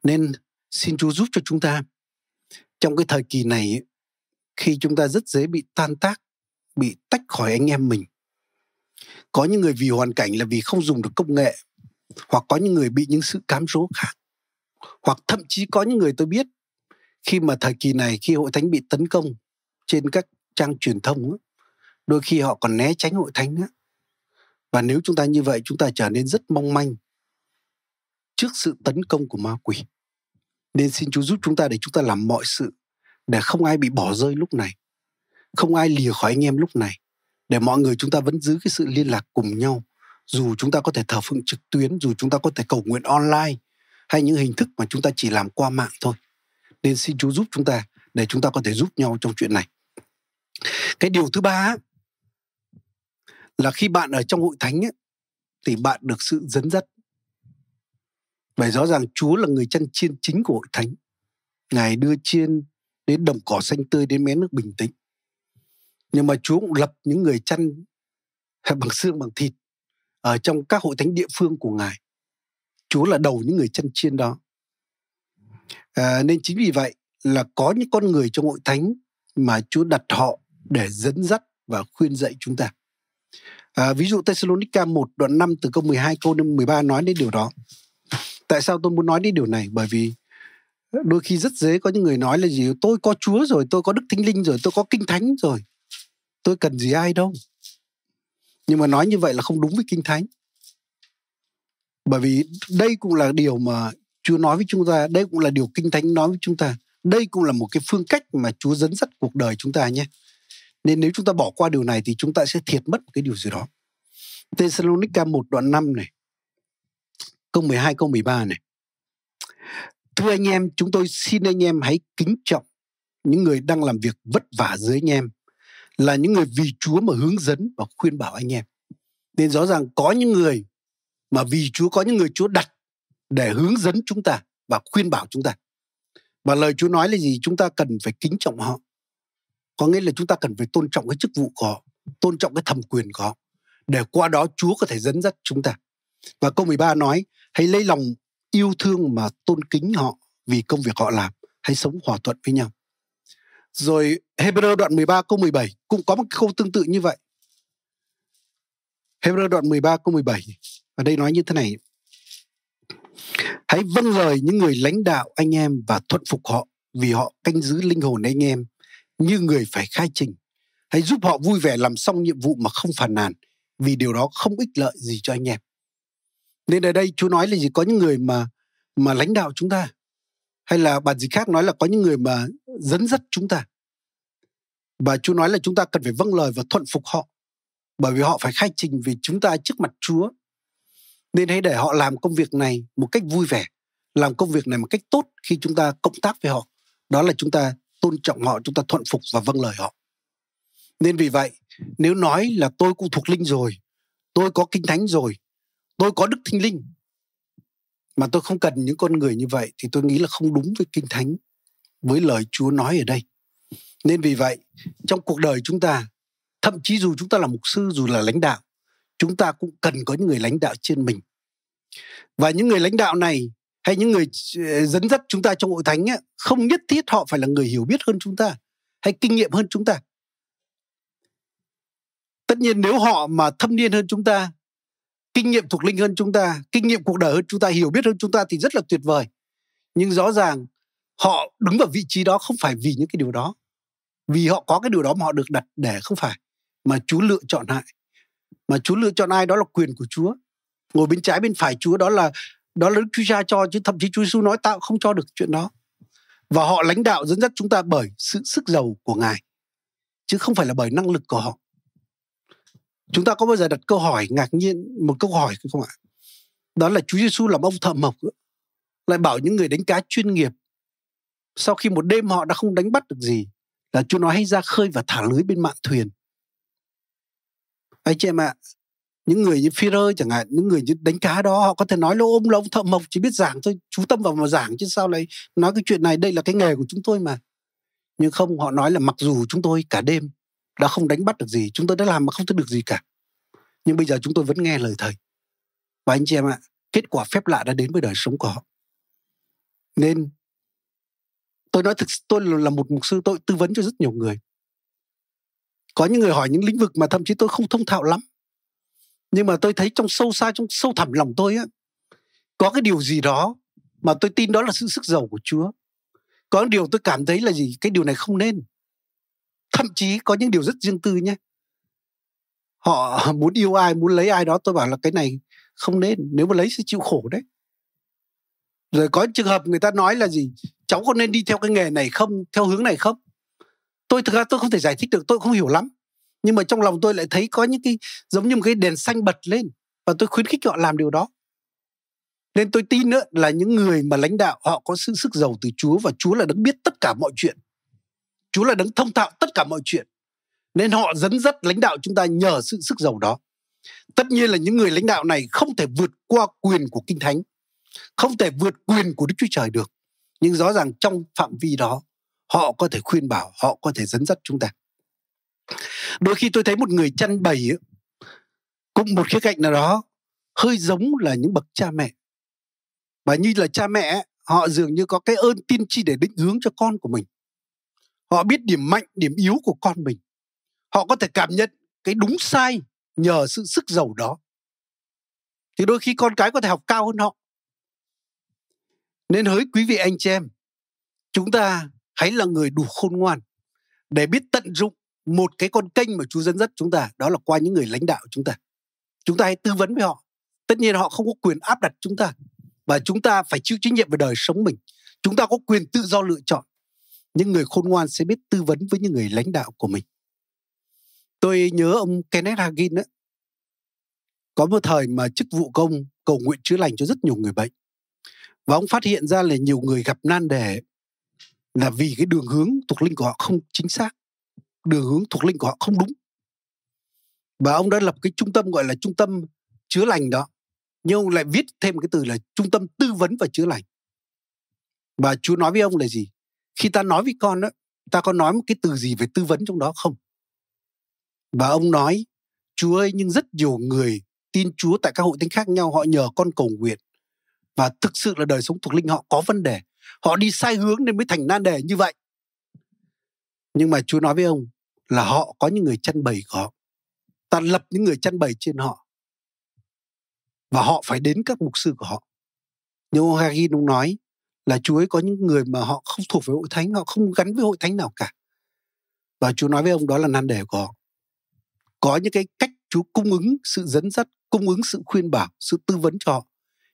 Nên xin Chúa giúp cho chúng ta trong cái thời kỳ này khi chúng ta rất dễ bị tan tác, bị tách khỏi anh em mình có những người vì hoàn cảnh là vì không dùng được công nghệ, hoặc có những người bị những sự cám dỗ khác. Hoặc thậm chí có những người tôi biết, khi mà thời kỳ này, khi hội thánh bị tấn công trên các trang truyền thông đôi khi họ còn né tránh hội thánh và nếu chúng ta như vậy, chúng ta trở nên rất mong manh trước sự tấn công của ma quỷ. Nên xin Chúa giúp chúng ta để chúng ta làm mọi sự để không ai bị bỏ rơi lúc này, không ai lìa khỏi anh em lúc này để mọi người chúng ta vẫn giữ cái sự liên lạc cùng nhau. Dù chúng ta có thể thờ phượng trực tuyến dù chúng ta có thể cầu nguyện online hay những hình thức mà chúng ta chỉ làm qua mạng thôi. Nên xin Chúa giúp chúng ta để chúng ta có thể giúp nhau trong chuyện này. Cái điều thứ ba là khi bạn ở trong hội thánh ấy, thì bạn được sự dẫn dắt. Bởi rõ ràng Chúa là người chăn chiên chính của hội thánh. Ngài đưa chiên đến đồng cỏ xanh tươi đến mé nước bình tĩnh nhưng mà Chúa cũng lập những người chăn bằng xương bằng thịt ở trong các hội thánh địa phương của Ngài. Chúa là đầu những người chăn chiên đó. À, nên chính vì vậy là có những con người trong hội thánh mà Chúa đặt họ để dẫn dắt và khuyên dạy chúng ta. À, ví dụ Thessalonica 1 đoạn 5 từ câu 12 câu 13 nói đến điều đó. Tại sao tôi muốn nói đến điều này? Bởi vì đôi khi rất dễ có những người nói là gì tôi có Chúa rồi, tôi có Đức Thánh Linh rồi, tôi có Kinh Thánh rồi tôi cần gì ai đâu nhưng mà nói như vậy là không đúng với kinh thánh bởi vì đây cũng là điều mà Chúa nói với chúng ta, đây cũng là điều Kinh Thánh nói với chúng ta. Đây cũng là một cái phương cách mà Chúa dẫn dắt cuộc đời chúng ta nhé. Nên nếu chúng ta bỏ qua điều này thì chúng ta sẽ thiệt mất một cái điều gì đó. Thessalonica 1 đoạn 5 này. Câu 12 câu 13 này. Thưa anh em, chúng tôi xin anh em hãy kính trọng những người đang làm việc vất vả dưới anh em là những người vì Chúa mà hướng dẫn và khuyên bảo anh em. Nên rõ ràng có những người mà vì Chúa có những người Chúa đặt để hướng dẫn chúng ta và khuyên bảo chúng ta. Và lời Chúa nói là gì? Chúng ta cần phải kính trọng họ. Có nghĩa là chúng ta cần phải tôn trọng cái chức vụ của họ, tôn trọng cái thẩm quyền của họ. để qua đó Chúa có thể dẫn dắt chúng ta. Và câu 13 nói, hãy lấy lòng yêu thương mà tôn kính họ vì công việc họ làm, hãy sống hòa thuận với nhau. Rồi Hebrew đoạn 13 câu 17 cũng có một câu tương tự như vậy. Hebrew đoạn 13 câu 17 ở đây nói như thế này. Hãy vâng lời những người lãnh đạo anh em và thuận phục họ vì họ canh giữ linh hồn anh em như người phải khai trình. Hãy giúp họ vui vẻ làm xong nhiệm vụ mà không phàn nàn vì điều đó không ích lợi gì cho anh em. Nên ở đây chú nói là gì có những người mà mà lãnh đạo chúng ta hay là bản gì khác nói là có những người mà dẫn dắt chúng ta. Và chúa nói là chúng ta cần phải vâng lời và thuận phục họ bởi vì họ phải khai trình vì chúng ta trước mặt Chúa. Nên hãy để họ làm công việc này một cách vui vẻ, làm công việc này một cách tốt khi chúng ta cộng tác với họ. Đó là chúng ta tôn trọng họ, chúng ta thuận phục và vâng lời họ. Nên vì vậy, nếu nói là tôi cũng thuộc linh rồi, tôi có kinh thánh rồi, tôi có đức thinh linh, mà tôi không cần những con người như vậy thì tôi nghĩ là không đúng với kinh thánh, với lời Chúa nói ở đây. Nên vì vậy, trong cuộc đời chúng ta, thậm chí dù chúng ta là mục sư, dù là lãnh đạo, chúng ta cũng cần có những người lãnh đạo trên mình. Và những người lãnh đạo này hay những người ờ, dẫn dắt chúng ta trong hội thánh ấy, không nhất thiết họ phải là người hiểu biết hơn chúng ta hay kinh nghiệm hơn chúng ta. Tất nhiên nếu họ mà thâm niên hơn chúng ta, kinh nghiệm thuộc linh hơn chúng ta, kinh nghiệm cuộc đời hơn chúng ta, hiểu biết hơn chúng ta thì rất là tuyệt vời. Nhưng rõ ràng họ đứng vào vị trí đó không phải vì những cái điều đó. Vì họ có cái điều đó mà họ được đặt để không phải. Mà Chúa lựa chọn lại, Mà Chúa lựa chọn ai đó là quyền của Chúa. Ngồi bên trái bên phải Chúa đó là đó là Đức Chúa Cha cho chứ thậm chí Chúa Giêsu nói tạo không cho được chuyện đó. Và họ lãnh đạo dẫn dắt chúng ta bởi sự sức giàu của Ngài chứ không phải là bởi năng lực của họ. Chúng ta có bao giờ đặt câu hỏi ngạc nhiên một câu hỏi không ạ? Đó là Chúa Giêsu làm ông thợ mộc lại bảo những người đánh cá chuyên nghiệp sau khi một đêm họ đã không đánh bắt được gì là Chúa nói hãy ra khơi và thả lưới bên mạn thuyền. Anh chị em ạ, những người như phi rơ chẳng hạn những người như đánh cá đó họ có thể nói lỗ ông lông thợ mộc chỉ biết giảng thôi chú tâm vào mà giảng chứ sao lại nói cái chuyện này đây là cái nghề của chúng tôi mà. Nhưng không họ nói là mặc dù chúng tôi cả đêm đã không đánh bắt được gì chúng tôi đã làm mà không thấy được gì cả nhưng bây giờ chúng tôi vẫn nghe lời thầy. Và anh chị em ạ kết quả phép lạ đã đến với đời sống của họ. Nên tôi nói thực tôi là một mục sư, tôi tư vấn cho rất nhiều người. Có những người hỏi những lĩnh vực mà thậm chí tôi không thông thạo lắm. Nhưng mà tôi thấy trong sâu xa, trong sâu thẳm lòng tôi á, có cái điều gì đó mà tôi tin đó là sự sức giàu của Chúa. Có điều tôi cảm thấy là gì? Cái điều này không nên. Thậm chí có những điều rất riêng tư nhé. Họ muốn yêu ai, muốn lấy ai đó, tôi bảo là cái này không nên, nếu mà lấy sẽ chịu khổ đấy. Rồi có trường hợp người ta nói là gì? Cháu có nên đi theo cái nghề này không theo hướng này không tôi thực ra tôi không thể giải thích được tôi không hiểu lắm nhưng mà trong lòng tôi lại thấy có những cái giống như một cái đèn xanh bật lên và tôi khuyến khích họ làm điều đó nên tôi tin nữa là những người mà lãnh đạo họ có sự sức giàu từ Chúa và Chúa là đấng biết tất cả mọi chuyện. Chúa là đấng thông thạo tất cả mọi chuyện. Nên họ dẫn dắt lãnh đạo chúng ta nhờ sự sức giàu đó. Tất nhiên là những người lãnh đạo này không thể vượt qua quyền của Kinh Thánh, không thể vượt quyền của Đức Chúa Trời được. Nhưng rõ ràng trong phạm vi đó, họ có thể khuyên bảo, họ có thể dẫn dắt chúng ta. Đôi khi tôi thấy một người chăn bầy cũng một khía cạnh nào đó hơi giống là những bậc cha mẹ. Và như là cha mẹ họ dường như có cái ơn tiên tri để định hướng cho con của mình. Họ biết điểm mạnh điểm yếu của con mình. Họ có thể cảm nhận cái đúng sai nhờ sự sức giàu đó. Thì đôi khi con cái có thể học cao hơn họ nên hỡi quý vị anh chị em, chúng ta hãy là người đủ khôn ngoan để biết tận dụng một cái con kênh mà Chúa dẫn dắt chúng ta, đó là qua những người lãnh đạo chúng ta. Chúng ta hãy tư vấn với họ. Tất nhiên họ không có quyền áp đặt chúng ta và chúng ta phải chịu trách nhiệm về đời sống mình. Chúng ta có quyền tự do lựa chọn. Những người khôn ngoan sẽ biết tư vấn với những người lãnh đạo của mình. Tôi nhớ ông Kenneth Hagin đó. Có một thời mà chức vụ công cầu nguyện chữa lành cho rất nhiều người bệnh. Và ông phát hiện ra là nhiều người gặp nan đề là vì cái đường hướng thuộc linh của họ không chính xác đường hướng thuộc linh của họ không đúng. Và ông đã lập cái trung tâm gọi là trung tâm chữa lành đó nhưng ông lại viết thêm cái từ là trung tâm tư vấn và chữa lành. Và chúa nói với ông là gì? Khi ta nói với con đó ta có nói một cái từ gì về tư vấn trong đó không? Và ông nói Chúa ơi, nhưng rất nhiều người tin Chúa tại các hội thánh khác nhau họ nhờ con cầu nguyện và thực sự là đời sống thuộc linh họ có vấn đề. Họ đi sai hướng nên mới thành nan đề như vậy. Nhưng mà Chúa nói với ông là họ có những người chăn bầy của họ. Ta lập những người chăn bầy trên họ. Và họ phải đến các mục sư của họ. Nhưng ông Hagin, ông nói là Chúa ấy có những người mà họ không thuộc về hội thánh, họ không gắn với hội thánh nào cả. Và Chúa nói với ông đó là nan đề của họ. Có những cái cách Chúa cung ứng sự dẫn dắt, cung ứng sự khuyên bảo, sự tư vấn cho họ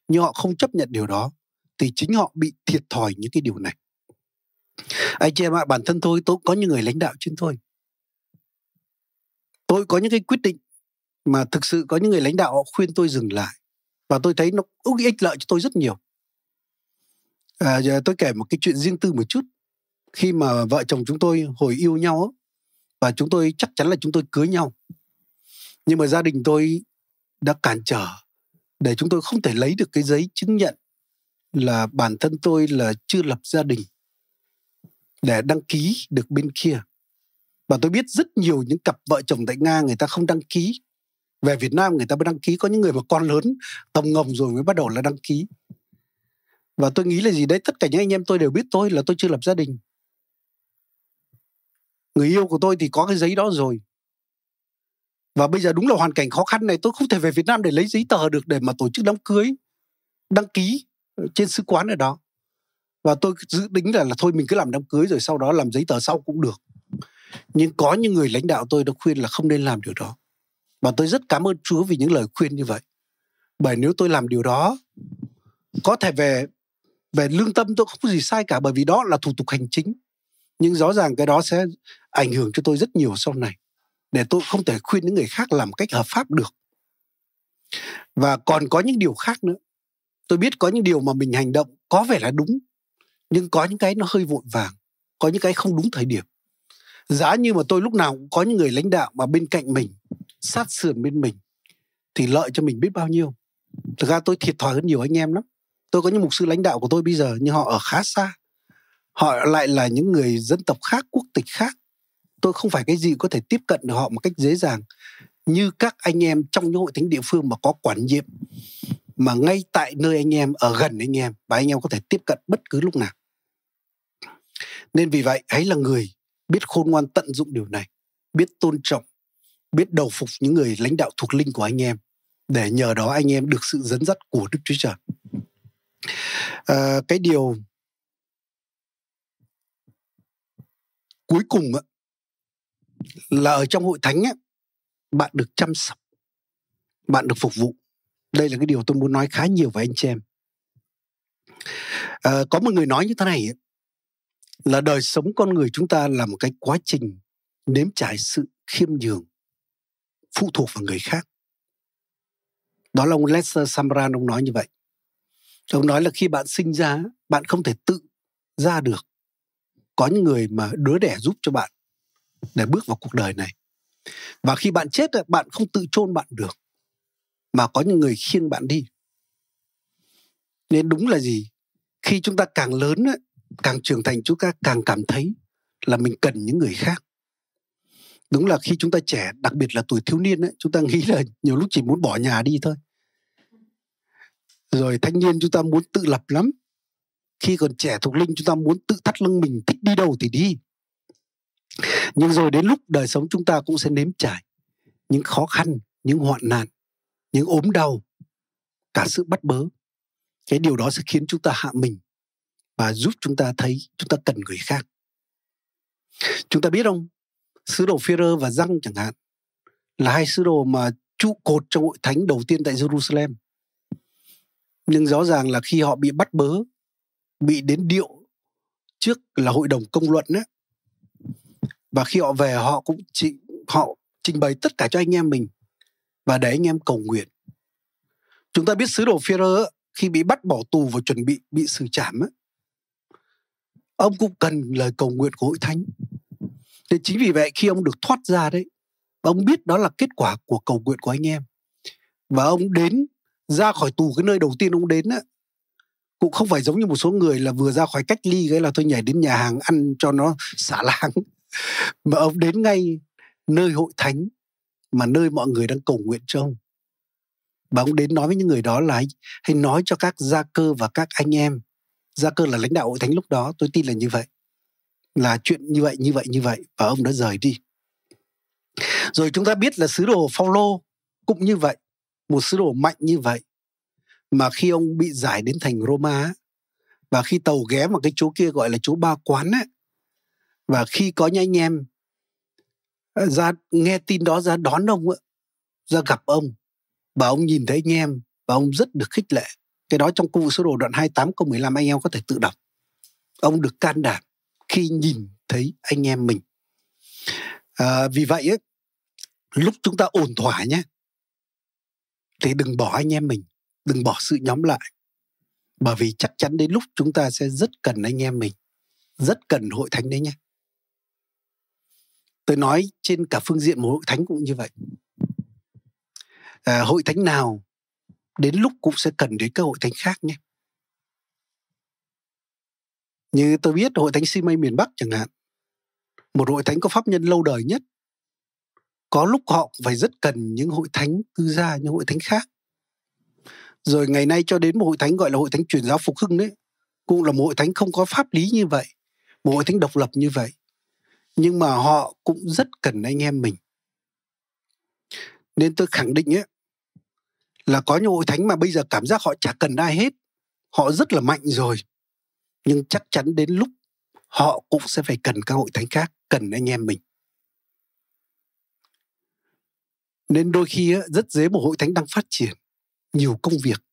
nhưng họ không chấp nhận điều đó thì chính họ bị thiệt thòi những cái điều này. Anh chị em ạ bản thân tôi tôi có những người lãnh đạo trên tôi. Tôi có những cái quyết định mà thực sự có những người lãnh đạo họ khuyên tôi dừng lại và tôi thấy nó ích lợi cho tôi rất nhiều. À, giờ tôi kể một cái chuyện riêng tư một chút. Khi mà vợ chồng chúng tôi hồi yêu nhau và chúng tôi chắc chắn là chúng tôi cưới nhau nhưng mà gia đình tôi đã cản trở để chúng tôi không thể lấy được cái giấy chứng nhận là bản thân tôi là chưa lập gia đình để đăng ký được bên kia. Và tôi biết rất nhiều những cặp vợ chồng tại nga người ta không đăng ký. Về việt nam người ta mới đăng ký, có những người mà con lớn, tầm ngồng rồi mới bắt đầu là đăng ký. Và tôi nghĩ là gì đấy, tất cả những anh em tôi đều biết tôi là tôi chưa lập gia đình. Người yêu của tôi thì có cái giấy đó rồi và bây giờ đúng là hoàn cảnh khó khăn này tôi không thể về Việt Nam để lấy giấy tờ được để mà tổ chức đám cưới đăng ký trên sứ quán ở đó. Và tôi dự định là, là thôi mình cứ làm đám cưới rồi sau đó làm giấy tờ sau cũng được. Nhưng có những người lãnh đạo tôi đã khuyên là không nên làm điều đó. Và tôi rất cảm ơn Chúa vì những lời khuyên như vậy. Bởi nếu tôi làm điều đó có thể về về lương tâm tôi không có gì sai cả bởi vì đó là thủ tục hành chính. Nhưng rõ ràng cái đó sẽ ảnh hưởng cho tôi rất nhiều sau này để tôi không thể khuyên những người khác làm cách hợp pháp được. Và còn có những điều khác nữa. Tôi biết có những điều mà mình hành động có vẻ là đúng, nhưng có những cái nó hơi vội vàng, có những cái không đúng thời điểm. Giá như mà tôi lúc nào cũng có những người lãnh đạo mà bên cạnh mình, sát sườn bên mình, thì lợi cho mình biết bao nhiêu. Thực ra tôi thiệt thòi hơn nhiều anh em lắm. Tôi có những mục sư lãnh đạo của tôi bây giờ, nhưng họ ở khá xa. Họ lại là những người dân tộc khác, quốc tịch khác tôi không phải cái gì có thể tiếp cận được họ một cách dễ dàng như các anh em trong những hội thánh địa phương mà có quản nhiệm. Mà ngay tại nơi anh em ở gần anh em và anh em có thể tiếp cận bất cứ lúc nào. Nên vì vậy hãy là người biết khôn ngoan tận dụng điều này biết tôn trọng biết đầu phục những người lãnh đạo thuộc linh của anh em để nhờ đó anh em được sự dẫn dắt của đức chúa trời. À, cái điều cuối cùng á, là ở trong hội thánh ấy bạn được chăm sóc bạn được phục vụ. Đây là cái điều tôi muốn nói khá nhiều với anh chị em. À, có một người nói như thế này là đời sống con người chúng ta là một cái quá trình nếm trải sự khiêm nhường phụ thuộc vào người khác. Đó là ông Lester Samran ông nói như vậy. Ông nói là khi bạn sinh ra bạn không thể tự ra được. Có những người mà đứa đẻ giúp cho bạn để bước vào cuộc đời này. Và khi bạn chết bạn không tự chôn bạn được mà có những người khiêng bạn đi. Nên đúng là gì? Khi chúng ta càng lớn càng trưởng thành chúng ta càng cảm thấy là mình cần những người khác. Đúng là khi chúng ta trẻ đặc biệt là tuổi thiếu niên ấy, chúng ta nghĩ là nhiều lúc chỉ muốn bỏ nhà đi thôi. Rồi thanh niên chúng ta muốn tự lập lắm. Khi còn trẻ thuộc linh chúng ta muốn tự thắt lưng mình thích đi đâu thì đi nhưng rồi đến lúc đời sống chúng ta cũng sẽ nếm trải những khó khăn những hoạn nạn những ốm đau cả sự bắt bớ. Cái điều đó sẽ khiến chúng ta hạ mình và giúp chúng ta thấy chúng ta cần người khác. Chúng ta biết không? Sứ đồ Führer và răng chẳng hạn là hai sứ đồ mà trụ cột trong hội thánh đầu tiên tại Jerusalem. Nhưng rõ ràng là khi họ bị bắt bớ bị đến điệu trước là hội đồng công luận ấy, và khi họ về, họ cũng chỉ, họ trình bày tất cả cho anh em mình và để anh em cầu nguyện. Chúng ta biết sứ đồ Führer khi bị bắt bỏ tù và chuẩn bị bị xử trảm á, ông cũng cần lời cầu nguyện của hội thánh. Thế chính vì vậy khi ông được thoát ra đấy, ông biết đó là kết quả của cầu nguyện của anh em. Và ông đến, ra khỏi tù, cái nơi đầu tiên ông đến á, cũng không phải giống như một số người là vừa ra khỏi cách ly, cái là tôi nhảy đến nhà hàng ăn cho nó xả láng mà ông đến ngay nơi hội thánh mà nơi mọi người đang cầu nguyện cho ông. Và ông đến nói với những người đó là hãy nói cho các gia cơ và các anh em. Gia cơ là lãnh đạo hội thánh lúc đó tôi tin là như vậy. Là chuyện như vậy như vậy như vậy và ông đã rời đi. Rồi chúng ta biết là sứ đồ Phaolô cũng như vậy một sứ đồ mạnh như vậy. Mà khi ông bị giải đến thành Roma và khi tàu ghé vào cái chỗ kia gọi là chỗ ba quán ấy, và khi có những anh em ờ, ra nghe tin đó ra đón ông ra gặp ông và ông nhìn thấy anh em và ông rất được khích lệ. Cái đó trong công vụ số đồ đoạn 28 câu 15 anh em có thể tự đọc. Ông được can đảm khi nhìn thấy anh em mình. À, vì vậy ấy, lúc chúng ta ổn thỏa nhé thì đừng bỏ anh em mình đừng bỏ sự nhóm lại. Bởi vì chắc chắn đến lúc chúng ta sẽ rất cần anh em mình rất cần hội thánh đấy nhé tôi nói trên cả phương diện một hội thánh cũng như vậy à, hội thánh nào đến lúc cũng sẽ cần đến các hội thánh khác nhé như tôi biết hội thánh si mây miền bắc chẳng hạn một hội thánh có pháp nhân lâu đời nhất có lúc họ phải rất cần những hội thánh tư gia những hội thánh khác rồi ngày nay cho đến một hội thánh gọi là hội thánh truyền giáo phục hưng đấy cũng là một hội thánh không có pháp lý như vậy một hội thánh độc lập như vậy nhưng mà họ cũng rất cần anh em mình. Nên tôi khẳng định ấy, là có những hội thánh mà bây giờ cảm giác họ chả cần ai hết, họ rất là mạnh rồi. Nhưng chắc chắn đến lúc họ cũng sẽ phải cần các hội thánh khác, cần anh em mình. Nên đôi khi rất dễ một hội thánh đang phát triển, nhiều công việc.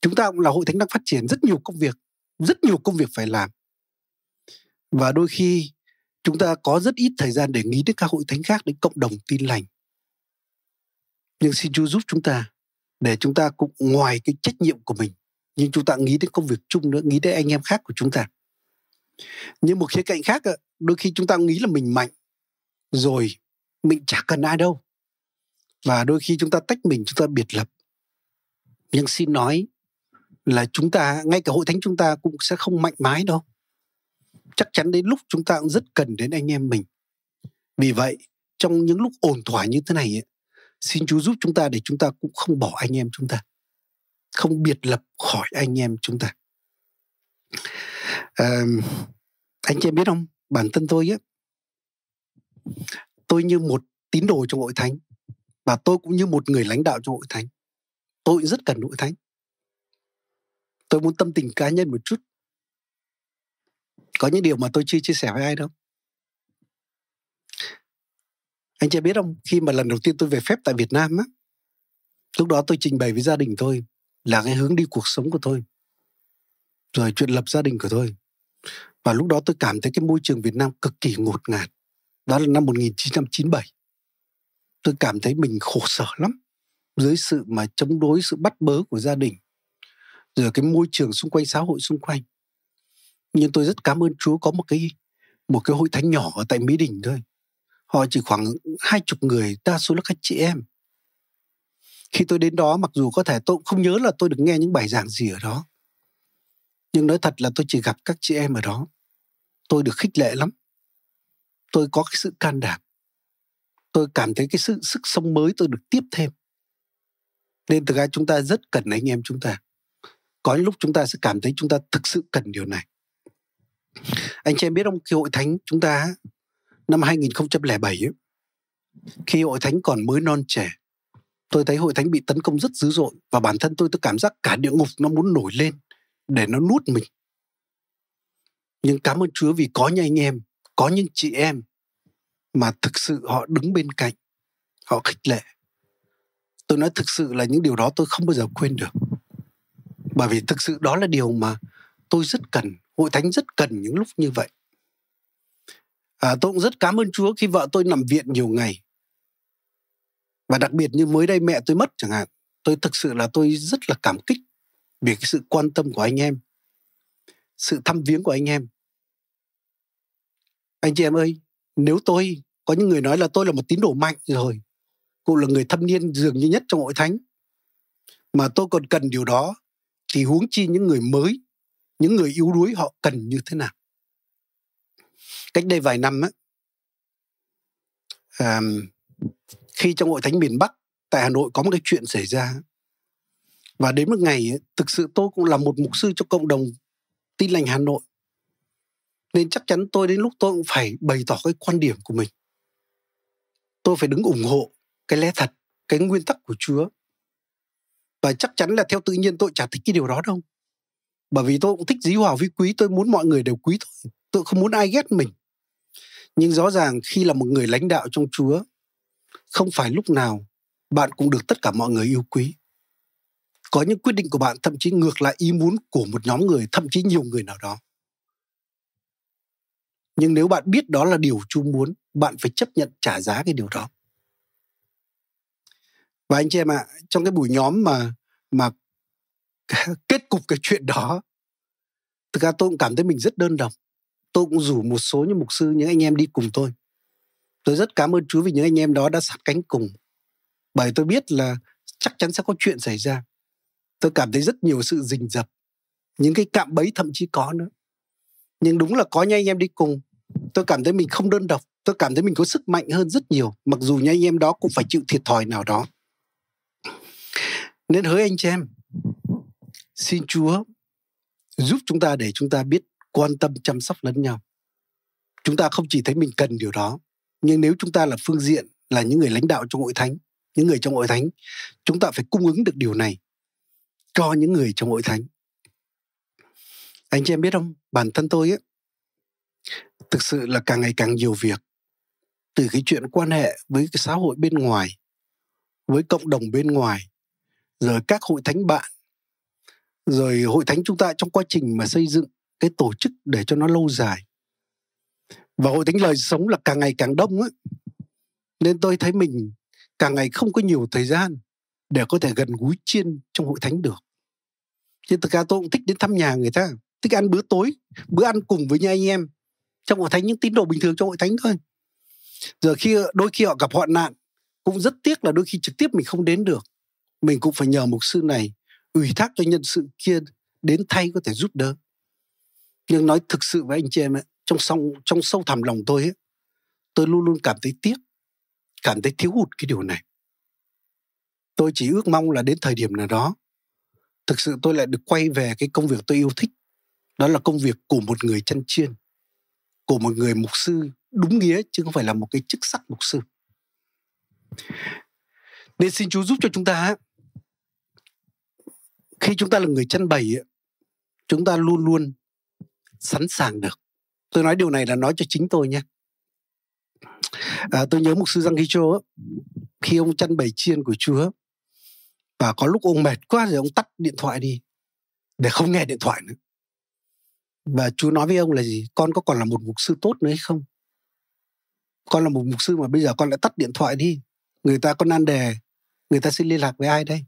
Chúng ta cũng là hội thánh đang phát triển, rất nhiều công việc, rất nhiều công việc phải làm. Và đôi khi chúng ta có rất ít thời gian để nghĩ đến các hội thánh khác, đến cộng đồng tin lành. Nhưng xin Chúa giúp chúng ta, để chúng ta cũng ngoài cái trách nhiệm của mình, nhưng chúng ta nghĩ đến công việc chung nữa, nghĩ đến anh em khác của chúng ta. Nhưng một khía cạnh khác đôi khi chúng ta nghĩ là mình mạnh, rồi mình chả cần ai đâu. Và đôi khi chúng ta tách mình, chúng ta biệt lập. Nhưng xin nói là chúng ta, ngay cả hội thánh chúng ta cũng sẽ không mạnh mái đâu chắc chắn đến lúc chúng ta cũng rất cần đến anh em mình. Vì vậy trong những lúc ổn thỏa như thế này xin Chúa giúp chúng ta để chúng ta cũng không bỏ anh em chúng ta. Không biệt lập khỏi anh em chúng ta. À, anh chị em biết không? Bản thân tôi ấy, tôi như một tín đồ trong hội thánh và tôi cũng như một người lãnh đạo trong hội thánh. Tôi rất cần hội thánh. Tôi muốn tâm tình cá nhân một chút có những điều mà tôi chưa chia sẻ với ai đâu. Anh chị biết không? Khi mà lần đầu tiên tôi về phép tại Việt Nam á, lúc đó tôi trình bày với gia đình tôi là cái hướng đi cuộc sống của tôi, rồi chuyện lập gia đình của tôi. Và lúc đó tôi cảm thấy cái môi trường Việt Nam cực kỳ ngột ngạt. Đó là năm 1997 tôi cảm thấy mình khổ sở lắm dưới sự mà chống đối, sự bắt bớ của gia đình, rồi cái môi trường xung quanh, xã hội xung quanh nhưng tôi rất cảm ơn Chúa có một cái một cái hội thánh nhỏ ở tại Mỹ Đình thôi. Họ chỉ khoảng hai chục người, đa số là các chị em. Khi tôi đến đó, mặc dù có thể tôi cũng không nhớ là tôi được nghe những bài giảng gì ở đó. Nhưng nói thật là tôi chỉ gặp các chị em ở đó. Tôi được khích lệ lắm. Tôi có cái sự can đảm. Tôi cảm thấy cái sự sức sống mới tôi được tiếp thêm. Nên thực ra chúng ta rất cần anh em chúng ta. Có những lúc chúng ta sẽ cảm thấy chúng ta thực sự cần điều này anh chị em biết không? Khi hội thánh chúng ta năm 2007 ấy, khi hội thánh còn mới non trẻ tôi thấy hội thánh bị tấn công rất dữ dội và bản thân tôi tôi cảm giác cả địa ngục nó muốn nổi lên để nó nuốt mình. Nhưng cảm ơn Chúa vì có những anh em có những chị em mà thực sự họ đứng bên cạnh họ khích lệ. Tôi nói thực sự là những điều đó tôi không bao giờ quên được. Bởi vì thực sự đó là điều mà tôi rất cần hội thánh rất cần những lúc như vậy. À, tôi cũng rất cảm ơn chúa khi vợ tôi nằm viện nhiều ngày. Và đặc biệt như mới đây mẹ tôi mất chẳng hạn tôi thực sự là tôi rất là cảm kích vì cái sự quan tâm của anh em sự thăm viếng của anh em. Anh chị em ơi nếu tôi có những người nói là tôi là một tín đồ mạnh rồi cụ là người thâm niên dường như nhất trong hội thánh mà tôi còn cần điều đó thì huống chi những người mới những người yếu đuối họ cần như thế nào? Cách đây vài năm á à, khi trong hội thánh miền Bắc tại Hà Nội có một cái chuyện xảy ra và đến một ngày ấy, thực sự tôi cũng là một mục sư cho cộng đồng tin lành Hà Nội nên chắc chắn tôi đến lúc tôi cũng phải bày tỏ cái quan điểm của mình. Tôi phải đứng ủng hộ cái lẽ thật cái nguyên tắc của Chúa. Và chắc chắn là theo tự nhiên tôi chả thích cái điều đó đâu bởi vì tôi cũng thích dí hòa vi quý tôi muốn mọi người đều quý thôi. Tôi không muốn ai ghét mình. Nhưng rõ ràng khi là một người lãnh đạo trong chúa không phải lúc nào bạn cũng được tất cả mọi người yêu quý. Có những quyết định của bạn thậm chí ngược lại ý muốn của một nhóm người thậm chí nhiều người nào đó. Nhưng nếu bạn biết đó là điều chú muốn, bạn phải chấp nhận trả giá cái điều đó. Và anh chị em ạ, à, trong cái buổi nhóm mà mà kết cục cái chuyện đó, thực ra tôi cũng cảm thấy mình rất đơn độc. Tôi cũng rủ một số những mục sư, những anh em đi cùng tôi. Tôi rất cảm ơn Chúa vì những anh em đó đã sát cánh cùng. Bởi tôi biết là chắc chắn sẽ có chuyện xảy ra. Tôi cảm thấy rất nhiều sự rình rập. Những cái cạm bẫy thậm chí có nữa. Nhưng đúng là có những anh em đi cùng tôi cảm thấy mình không đơn độc tôi cảm thấy mình có sức mạnh hơn rất nhiều mặc dù những anh em đó cũng phải chịu thiệt thòi nào đó nên hỡi anh chị em xin chúa giúp chúng ta để chúng ta biết quan tâm chăm sóc lẫn nhau. Chúng ta không chỉ thấy mình cần điều đó, nhưng nếu chúng ta là phương diện, là những người lãnh đạo trong hội thánh, những người trong hội thánh, chúng ta phải cung ứng được điều này cho những người trong hội thánh. Anh chị em biết không? Bản thân tôi ấy, thực sự là càng ngày càng nhiều việc. Từ cái chuyện quan hệ với cái xã hội bên ngoài, với cộng đồng bên ngoài, rồi các hội thánh bạn rồi hội thánh chúng ta trong quá trình mà xây dựng cái tổ chức để cho nó lâu dài. Và hội thánh lời sống là càng ngày càng đông ấy. Nên tôi thấy mình càng ngày không có nhiều thời gian để có thể gần gũi chiên trong hội thánh được. Chứ thực ra tôi cũng thích đến thăm nhà người ta, thích ăn bữa tối, bữa ăn cùng với nhà anh em trong hội thánh, những tín đồ bình thường trong hội thánh thôi. Giờ khi, đôi khi họ gặp hoạn nạn, cũng rất tiếc là đôi khi trực tiếp mình không đến được. Mình cũng phải nhờ mục sư này ủy thác cho nhân sự kia đến thay có thể giúp đỡ. Nhưng nói thực sự với anh chị em ấy, trong sâu trong sâu thẳm lòng tôi ấy, tôi luôn luôn cảm thấy tiếc cảm thấy thiếu hụt cái điều này. Tôi chỉ ước mong là đến thời điểm nào đó thực sự tôi lại được quay về cái công việc tôi yêu thích đó là công việc của một người chân chiên của một người mục sư đúng nghĩa chứ không phải là một cái chức sắc mục sư. Nên xin Chúa giúp cho chúng ta khi chúng ta là người chân bày chúng ta luôn luôn sẵn sàng được. Tôi nói điều này là nói cho chính tôi nhé. À, tôi nhớ mục sư Giang Ghi khi ông chân bày chiên của Chúa và có lúc ông mệt quá rồi ông tắt điện thoại đi để không nghe điện thoại nữa. Và Chúa nói với ông là gì? Con có còn là một mục sư tốt nữa hay không? Con là một mục sư mà bây giờ con lại tắt điện thoại đi. Người ta có nan đề người ta xin liên lạc với ai đây?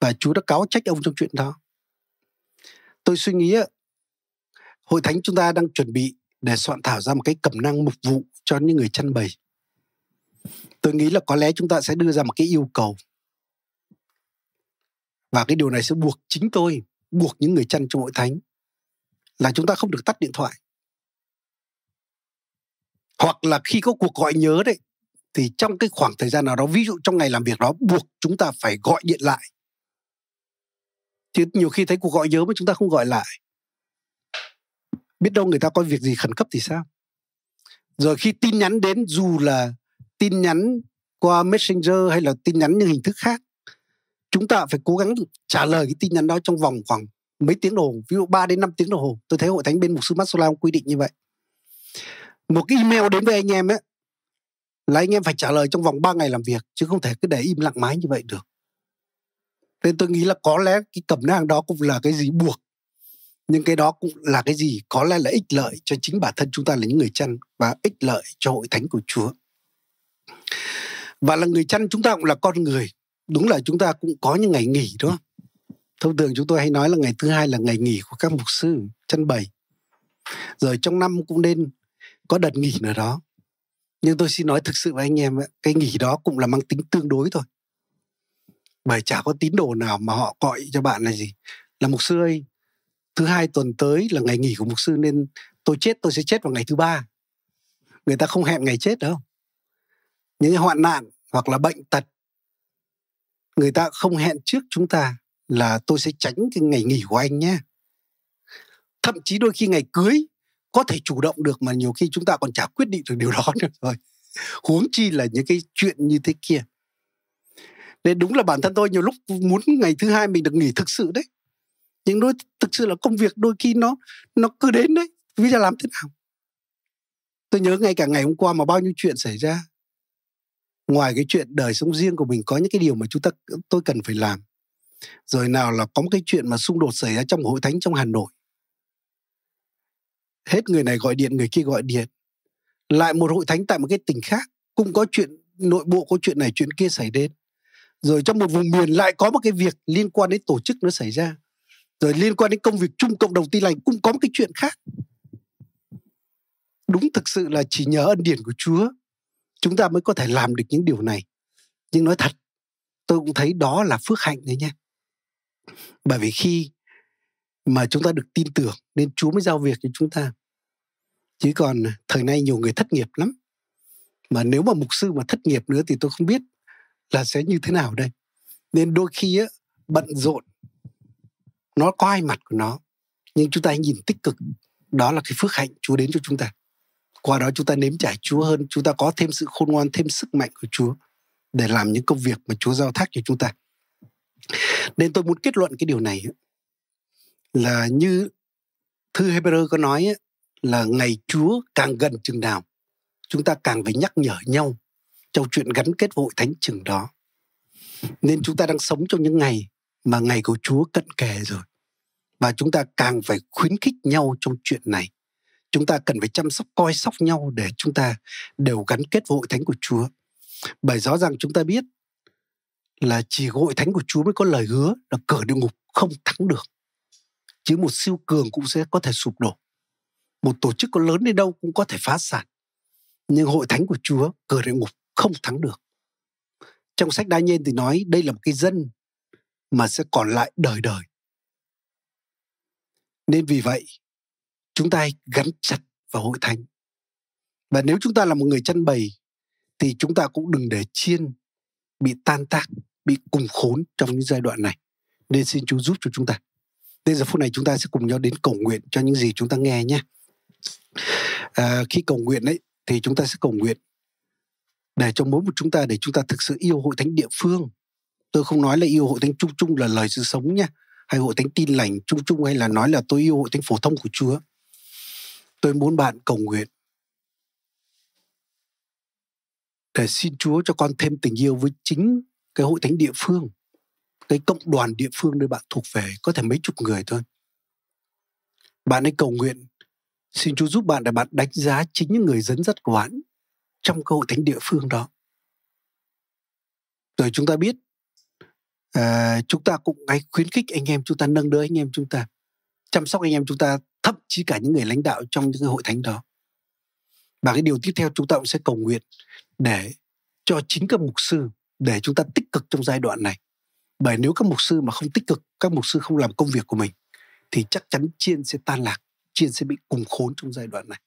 Và Chúa đã cáo trách ông trong chuyện đó. Tôi suy nghĩ hội thánh chúng ta đang chuẩn bị để soạn thảo ra một cái cẩm năng mục vụ cho những người chăn bầy. tôi nghĩ là có lẽ chúng ta sẽ đưa ra một cái yêu cầu. Và cái điều này sẽ buộc chính tôi, buộc những người chăn trong hội thánh là chúng ta không được tắt điện thoại. Hoặc là khi có cuộc gọi nhớ đấy, thì trong cái khoảng thời gian nào đó, ví dụ trong ngày làm việc đó, buộc chúng ta phải gọi điện lại chứ nhiều khi thấy cuộc gọi nhớ mà chúng ta không gọi lại. Biết đâu người ta có việc gì khẩn cấp thì sao? Rồi khi tin nhắn đến, dù là tin nhắn qua messenger hay là tin nhắn những hình thức khác, chúng ta phải cố gắng trả lời cái tin nhắn đó trong vòng khoảng mấy tiếng đồng hồ, ví dụ 3 đến 5 tiếng đồng hồ. Tôi thấy hội thánh bên mục sư Maxwell quy định như vậy. Một cái email đến với anh em ấy, là anh em phải trả lời trong vòng 3 ngày làm việc, chứ không thể cứ để im lặng mãi như vậy được nên tôi nghĩ là có lẽ cái cẩm nang đó cũng là cái gì buộc, nhưng cái đó cũng là cái gì có lẽ là ích lợi cho chính bản thân chúng ta là những người chăn và ích lợi cho hội thánh của Chúa. Và là người chăn chúng ta cũng là con người, đúng là chúng ta cũng có những ngày nghỉ, đúng không? Thông thường chúng tôi hay nói là ngày thứ hai là ngày nghỉ của các mục sư, chăn bày. Rồi trong năm cũng nên có đợt nghỉ nào đó. Nhưng tôi xin nói thực sự với anh em cái nghỉ đó cũng là mang tính tương đối thôi bởi chả có tín đồ nào mà họ gọi cho bạn là gì? Là mục sư ơi, thứ hai tuần tới là ngày nghỉ của mục sư nên tôi chết, tôi sẽ chết vào ngày thứ ba. Người ta không hẹn ngày chết đâu. Những cái hoạn nạn hoặc là bệnh tật, người ta không hẹn trước chúng ta là tôi sẽ tránh cái ngày nghỉ của anh nhé. Thậm chí đôi khi ngày cưới có thể chủ động được mà nhiều khi chúng ta còn chả quyết định được điều đó nữa rồi. Huống chi là những cái chuyện như thế kia nên đúng là bản thân tôi nhiều lúc muốn ngày thứ hai mình được nghỉ thực sự đấy. Nhưng đôi, thực sự là công việc đôi khi nó nó cứ đến đấy. Bây giờ làm thế nào? Tôi nhớ ngay cả ngày hôm qua mà bao nhiêu chuyện xảy ra. Ngoài cái chuyện đời sống riêng của mình có những cái điều mà chúng ta, tôi cần phải làm. Rồi nào là có một cái chuyện mà xung đột xảy ra trong hội thánh trong hà nội. Hết người này gọi điện, người kia gọi điện. Lại một hội thánh tại một cái tỉnh khác. Cũng có chuyện, nội bộ có chuyện này, chuyện kia xảy đến rồi trong một vùng miền lại có một cái việc liên quan đến tổ chức nó xảy ra. Rồi liên quan đến công việc chung cộng đồng tin lành cũng có một cái chuyện khác. Đúng thực sự là chỉ nhờ ân điển của chúa, chúng ta mới có thể làm được những điều này. Nhưng nói thật, tôi cũng thấy đó là phước hạnh đấy nha. Bởi vì khi mà chúng ta được tin tưởng nên chúa mới giao việc cho chúng ta. Chứ còn thời nay nhiều người thất nghiệp lắm. Mà nếu mà mục sư mà thất nghiệp nữa thì tôi không biết là sẽ như thế nào đây? Nên đôi khi á, bận rộn, nó có hai mặt của nó, nhưng chúng ta hãy nhìn tích cực. Đó là cái phước hạnh Chúa đến cho chúng ta. Qua đó chúng ta nếm trải Chúa hơn, chúng ta có thêm sự khôn ngoan, thêm sức mạnh của Chúa để làm những công việc mà Chúa giao thác cho chúng ta. Nên tôi muốn kết luận cái điều này là như thư Hebrew có nói là ngày Chúa càng gần chừng nào, chúng ta càng phải nhắc nhở nhau trong chuyện gắn kết hội thánh chừng đó. Nên chúng ta đang sống trong những ngày mà ngày của Chúa cận kề rồi. Và chúng ta càng phải khuyến khích nhau trong chuyện này. Chúng ta cần phải chăm sóc, coi sóc nhau để chúng ta đều gắn kết với hội thánh của Chúa. Bởi rõ ràng chúng ta biết là chỉ hội thánh của Chúa mới có lời hứa là cửa địa ngục không thắng được. Chứ một siêu cường cũng sẽ có thể sụp đổ. Một tổ chức có lớn đến đâu cũng có thể phá sản. Nhưng hội thánh của Chúa cửa địa ngục không thắng được. Trong sách đa nhiên thì nói đây là một cái dân mà sẽ còn lại đời đời. Nên vì vậy chúng ta gắn chặt vào hội thánh. Và nếu chúng ta là một người chăn bầy thì chúng ta cũng đừng để chiên bị tan tác bị cùng khốn trong những giai đoạn này. Nên xin Chúa giúp cho chúng ta. Đến giờ phút này chúng ta sẽ cùng nhau đến cầu nguyện cho những gì chúng ta nghe nhé. À, khi cầu nguyện ấy thì chúng ta sẽ cầu nguyện để cho mỗi một chúng ta để chúng ta thực sự yêu hội thánh địa phương. Tôi không nói là yêu hội thánh chung chung là lời sự sống nha, hay hội thánh tin lành chung chung hay là nói là tôi yêu hội thánh phổ thông của Chúa. Tôi muốn bạn cầu nguyện để xin Chúa cho con thêm tình yêu với chính cái hội thánh địa phương cái cộng đoàn địa phương nơi bạn thuộc về có thể mấy chục người thôi bạn hãy cầu nguyện xin chúa giúp bạn để bạn đánh giá chính những người dẫn dắt của bạn trong cơ hội thánh địa phương đó. Rồi chúng ta biết à, chúng ta cũng hãy khuyến khích anh em chúng ta nâng đỡ anh em chúng ta chăm sóc anh em chúng ta thậm chí cả những người lãnh đạo trong những hội thánh đó. Và cái điều tiếp theo chúng ta cũng sẽ cầu nguyện để cho chính các mục sư để chúng ta tích cực trong giai đoạn này. Bởi nếu các mục sư mà không tích cực các mục sư không làm công việc của mình thì chắc chắn chiên sẽ tan lạc chiên sẽ bị cùng khốn trong giai đoạn này.